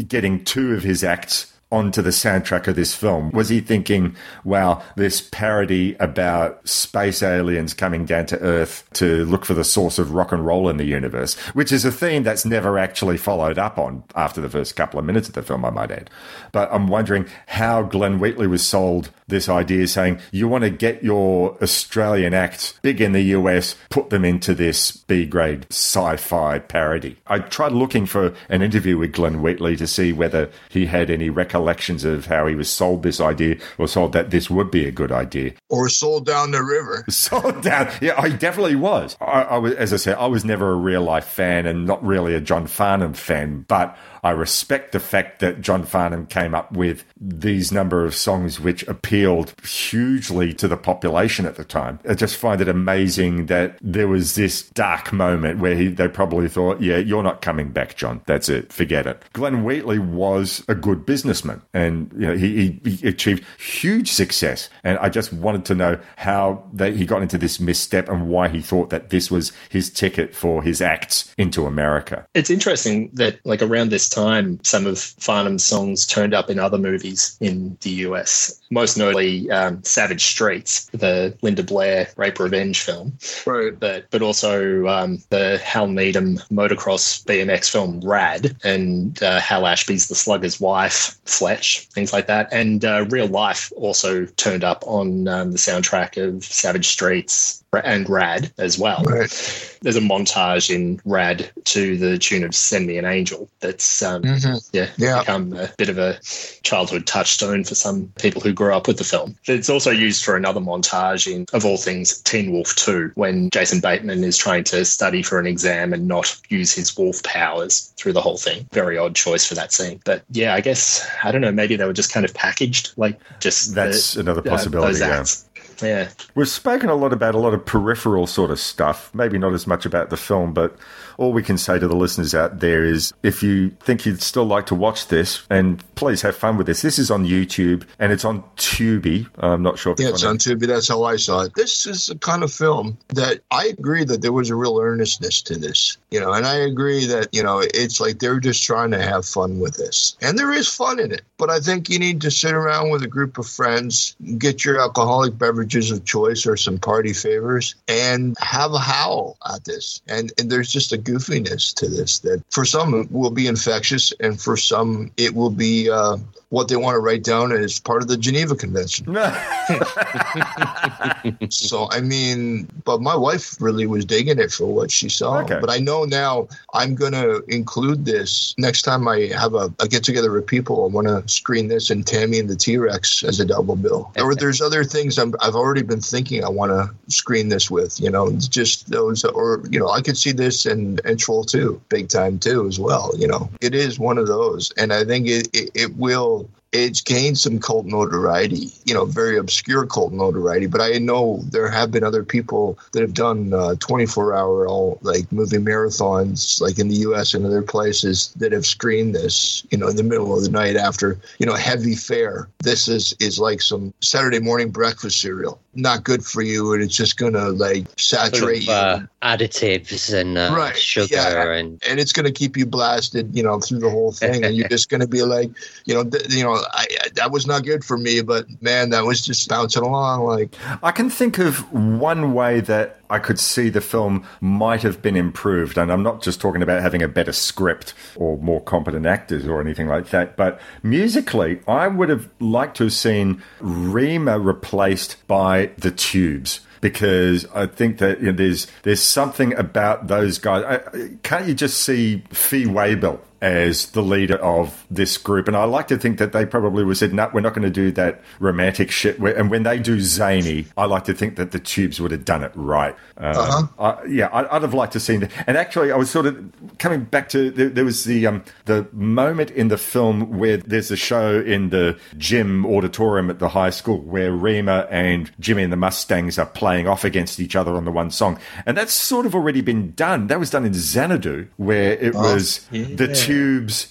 getting two of his acts onto the soundtrack of this film? Was he thinking, wow, this parody about space aliens coming down to Earth to look for the source of rock and roll in the universe, which is a theme that's never actually followed up on after the first couple of minutes of the film, I might add. But I'm wondering how Glenn Wheatley was sold this idea saying, you want to get your Australian acts big in the US, put them into this B grade sci fi parody. I tried looking for an interview with Glenn Wheatley to see whether he had any recollections of how he was sold this idea or sold that this would be a good idea. Or sold down the river. Sold down. Yeah, I definitely was. I, I was, as I said, I was never a real life fan and not really a John Farnham fan, but I respect the fact that John Farnham came up with these number of songs which appealed hugely to the population at the time. I just find it amazing that there was this dark moment where he, they probably thought, yeah, you're not coming back, John. That's it. Forget it. Glenn Wheatley was a good businessman and you know, he, he, he achieved huge success. And I just wanted to know how they, he got into this misstep and why he thought that this was his ticket for his acts into America. It's interesting that, like, around this time, some of Farnham's songs turned up in other movies in the US. Most notably, um, Savage Streets, the Linda Blair rape revenge film, right? But but also um, the Hal Needham motocross BMX film Rad, and uh, Hal Ashby's The Slugger's Wife, Fletch, things like that. And uh, Real Life also turned up on um, the soundtrack of Savage Streets and Rad as well. There's a montage in Rad to the tune of "Send Me an Angel." That's um, Mhm. yeah, Yeah. become a bit of a childhood touchstone for some people who grew up with the film. It's also used for another montage in, of all things, Teen Wolf 2, when Jason Bateman is trying to study for an exam and not use his wolf powers through the whole thing. Very odd choice for that scene. But yeah, I guess, I don't know, maybe they were just kind of packaged, like just That's the- another uh, possibility, those yeah. Acts. Yeah. We've spoken a lot about a lot of peripheral sort of stuff, maybe not as much about the film, but all we can say to the listeners out there is if you think you'd still like to watch this, and please have fun with this. This is on YouTube and it's on Tubi. I'm not sure if Yeah, it's on Tubi. That's how I saw it. This is the kind of film that I agree that there was a real earnestness to this, you know, and I agree that, you know, it's like they're just trying to have fun with this. And there is fun in it. But I think you need to sit around with a group of friends, get your alcoholic of choice or some party favors, and have a howl at this. And, and there's just a goofiness to this that for some will be infectious, and for some it will be uh, what they want to write down as part of the Geneva Convention. so I mean, but my wife really was digging it for what she saw. Okay. But I know now I'm gonna include this next time I have a, a get together with people. I want to screen this and Tammy and the T Rex as a double bill. Or there's other things I'm, I've already been thinking I want to screen this with. You know, just those, or you know, I could see this and and Troll too, big time too as well. You know, it is one of those, and I think it it, it will it's gained some cult notoriety, you know, very obscure cult notoriety. But I know there have been other people that have done uh, 24 hour all like movie marathons, like in the U.S. and other places that have screened this, you know, in the middle of the night after, you know, heavy fare. This is is like some Saturday morning breakfast cereal. Not good for you, and it's just gonna like saturate Sort of, you. uh, additives and uh, Right, sugar yeah. and and it's going to keep you blasted, you know, through the whole thing, and you're just going to be like, you know, th- you know, I, I, that was not good for me, but man, that was just bouncing along, like, I can think of one way that I could see the film might have been improved. And I'm not just talking about having a better script or more competent actors or anything like that, but musically, I would have liked to have seen Rhema replaced by the Tubes. Because I think that you know, there's there's something about those guys. I, can't you just see Fee Waybill as the leader of this group. And I like to think that they probably would said, no, we're not going to do that romantic shit. And when they do zany, I like to think that the tubes would have done it right. Um, Uh-huh. I, yeah, I, I'd have liked to see that. And actually, I was sort of coming back to there, there was the um, the moment in the film where there's a show in the gym auditorium at the high school where Rhema and Jimmy and the Mustangs are playing off against each other on the one song, and that's sort of already been done. That was done in Xanadu, where it Oh, was yeah. the Tubes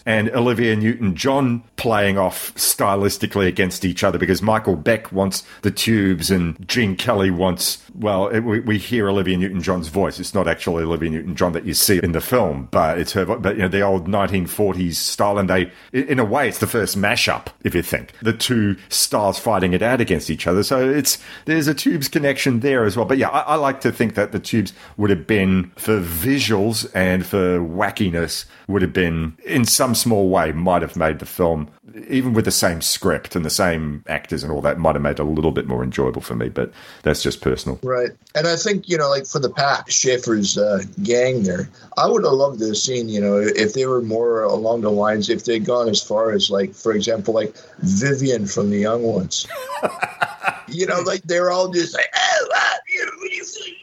and Olivia Newton John playing off stylistically against each other because Michael Beck wants the Tubes and Gene Kelly wants, well, it, we, we hear Olivia Newton John's voice. It's not actually Olivia Newton John that you see in the film, but it's her, but you know, the old 1940s style. And they, in in a way, it's the first mashup, if you think. The two styles fighting it out against each other. So it's, there's a Tubes connection there as well. But yeah, I, I like to think that the Tubes would have been for visuals and for wackiness would have been in some small way might have made the film even with the same script and the same actors and all that might have made it a little bit more enjoyable for me but that's just personal Right. And I think, you know, like for the pack, Sheffer's uh, gang there, I would have loved to have seen, you know, if they were more along the lines, if they'd gone as far as, like, for example, like Vivian from The Young Ones. you know, like they're all just like, oh, ah, you know, what do you think?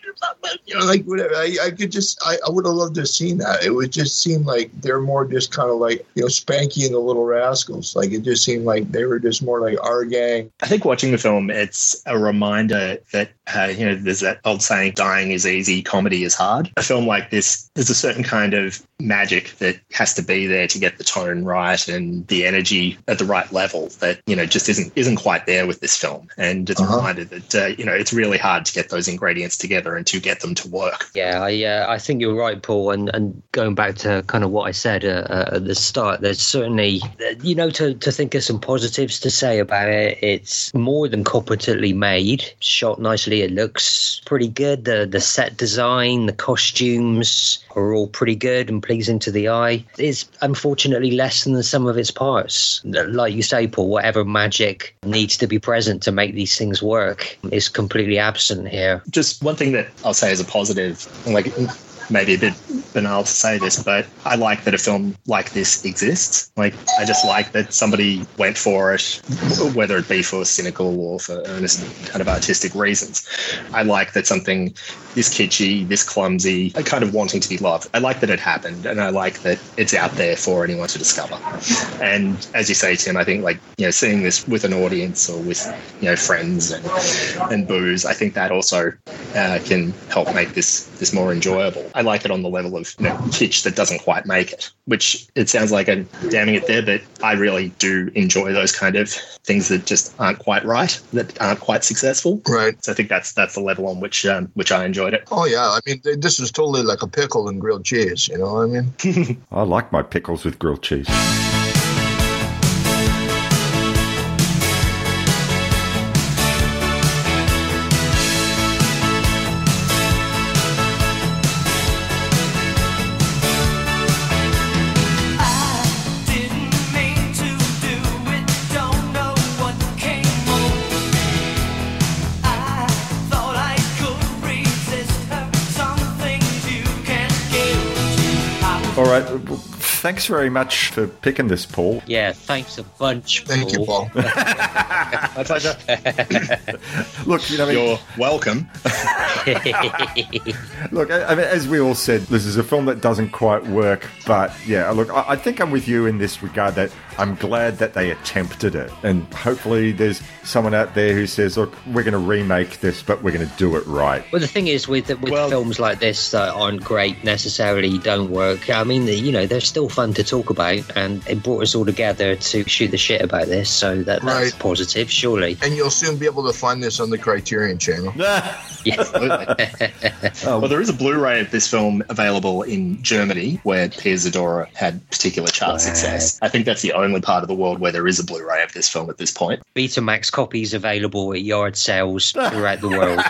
You know, like whatever. I, I could just, I, I would have loved to have seen that. It would just seem like they're more just kind of like, you know, Spanky and the Little Rascals. Like it just seemed like they were just more like our gang. I think watching the film, it's a reminder that, uh, you know, there's that old saying, dying is easy, comedy is hard. A film like this, there's a certain kind of magic that has to be there to get the tone right and the energy at the right level that, you know, just isn't, isn't quite there with this film. And it's a reminder that, uh, you know, it's really hard to get those ingredients together and to get them to work. Yeah, I uh, I think you're right, Paul. And, and going back to kind of what I said uh, uh, at the start, there's certainly, you know, to, to think of some positives to say about it. It's more than competently made, shot nicely. It looks pretty good. The the set design, the costumes are all pretty good and pleasing to the eye. It's unfortunately less than the sum of its parts. Like you say, Paul, whatever magic needs to be present to make these things work is completely absent here. just one thing that I'll say as a positive, like maybe a bit banal to say this, but I like that a film like this exists. Like, I just like that somebody went for it, whether it be for cynical or for earnest kind of artistic reasons. I like that something this kitschy, this clumsy, kind of wanting to be loved. I like that it happened, and I like that it's out there for anyone to discover. And as you say, Tim, I think like you know, seeing this with an audience or with you know friends and and booze, I think that also uh, can help make this this more enjoyable. I like it on the level of you know, kitsch that doesn't quite make it, which it sounds like I'm damning it there, but I really do enjoy those kind of things that just aren't quite right, that aren't quite successful. Right. So I think that's that's the level on which um, which I enjoyed it. Oh, yeah. I mean, this is totally like a pickle and grilled cheese, you know what I mean? i like my pickles with grilled cheese thanks very much for picking this, Paul. Yeah, thanks a bunch. Thank you, Paul. My pleasure. Look, you know, I mean, You're welcome. Look, I I mean, as we all said, this is a film that doesn't quite work, but yeah, look, I I think I'm with you in this regard that I'm glad that they attempted it. And hopefully there's someone out there who says, look, we're going to remake this, but we're going to do it right. Well, the thing is, with with films like this that aren't great necessarily, don't work. I mean, you know, they're still fun to talk about, and it brought us all together to shoot the shit about this. So that that's Right. positive, surely. And you'll soon be able to find this on the Criterion channel. Um, well, there is a Blu-ray of this film available in Germany, where Pia Zadora had particular chart success. I think that's the only part of the world where there is a Blu-ray of this film at this point. Betamax copies available at yard sales throughout the world.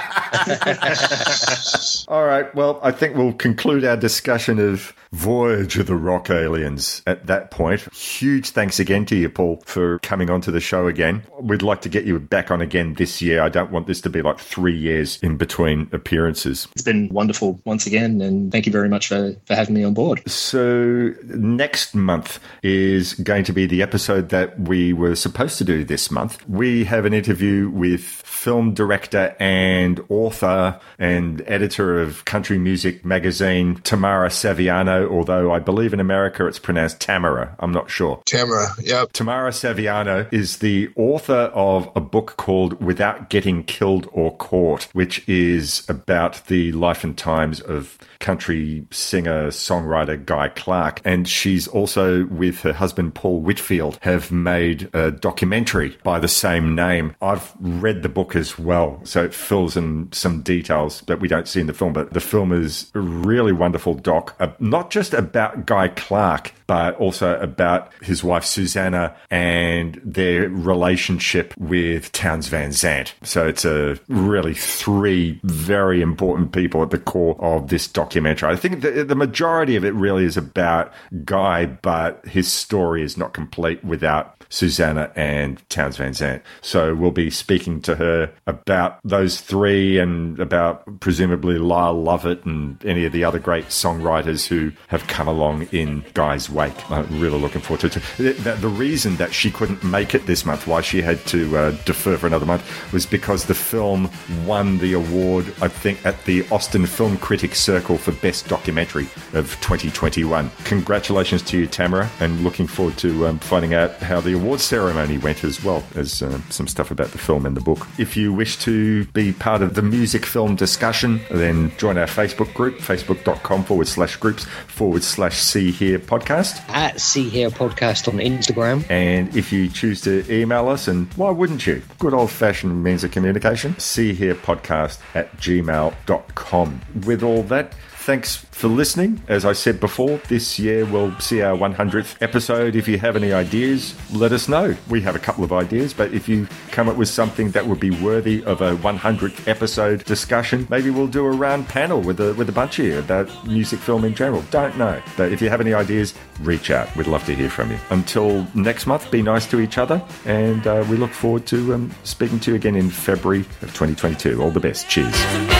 All right, well, I think we'll conclude our discussion of Voyage of the Rock Aliens at that point. Huge thanks again to you, Paul, for coming onto the show again. We'd like to get you back on again this year. I don't want this to be like three years in between appearances. It's been wonderful once again, and thank you very much for, for having me on board. So, next month is going to be the episode that we were supposed to do this month. We have an interview with film director and author and editor of country music magazine, Tamara Saviano, although I believe in America it's pronounced Tamara. I'm not sure. Tamara, yeah. Tamara Saviano is the author of a book called Without Getting Killed or Caught, which is about the life and times of country singer songwriter Guy Clark. And she's also, with her husband Paul Whitfield, have made a documentary by the same name. I've read the book as well, so it fills in some details that we don't see in the film. But the film is a really wonderful doc, uh, not just about Guy Clark, but also about his wife Susanna and their relationship with Townes Van Zandt. So it's a really three very important people at the core of this documentary. I think the, the majority of it really is about Guy, but his story is not complete without Susanna and Townes Van Zandt. So we'll be speaking to her about those three and about presumably Lyle Lovett and any of the other great songwriters who have come along in Guy's wake. I'm really looking forward to it. The, the, reason that she couldn't make it this month, why she had to uh, defer for another month, was because the film won the award, I think, at the Austin Film Critics Circle for Best Documentary of 2021. Congratulations to you, Tamara, and looking forward to um, finding out how the award ceremony went as well as uh, some stuff about the film and the book. If you wish to be part of the music film discussion, then join our Facebook group, facebook.com forward slash groups forward slash see here podcast. At See Here Podcast on Instagram. And if you choose to email us, and why wouldn't you? Good old fashioned means of communication, see here podcast at gmail.com. With all that, thanks for listening. As I said before, this year we'll see our 100th episode. If you have any ideas, let us know. We have a couple of ideas, but if you come up with something that would be worthy of a 100th episode discussion, maybe we'll do a round panel with a, with a bunch of you about music film in general. Don't know. But if you have any ideas, reach out. We'd love to hear from you. Until next month, be nice to each other, and uh, we look forward to um, speaking to you again in February of 2022. All the best. Cheers.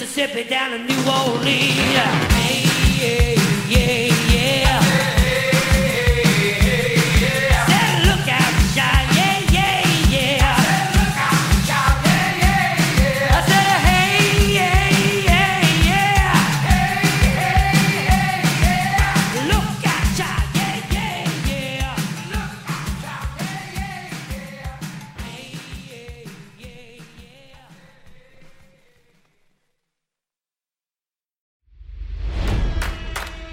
Mississippi, down to New Orleans.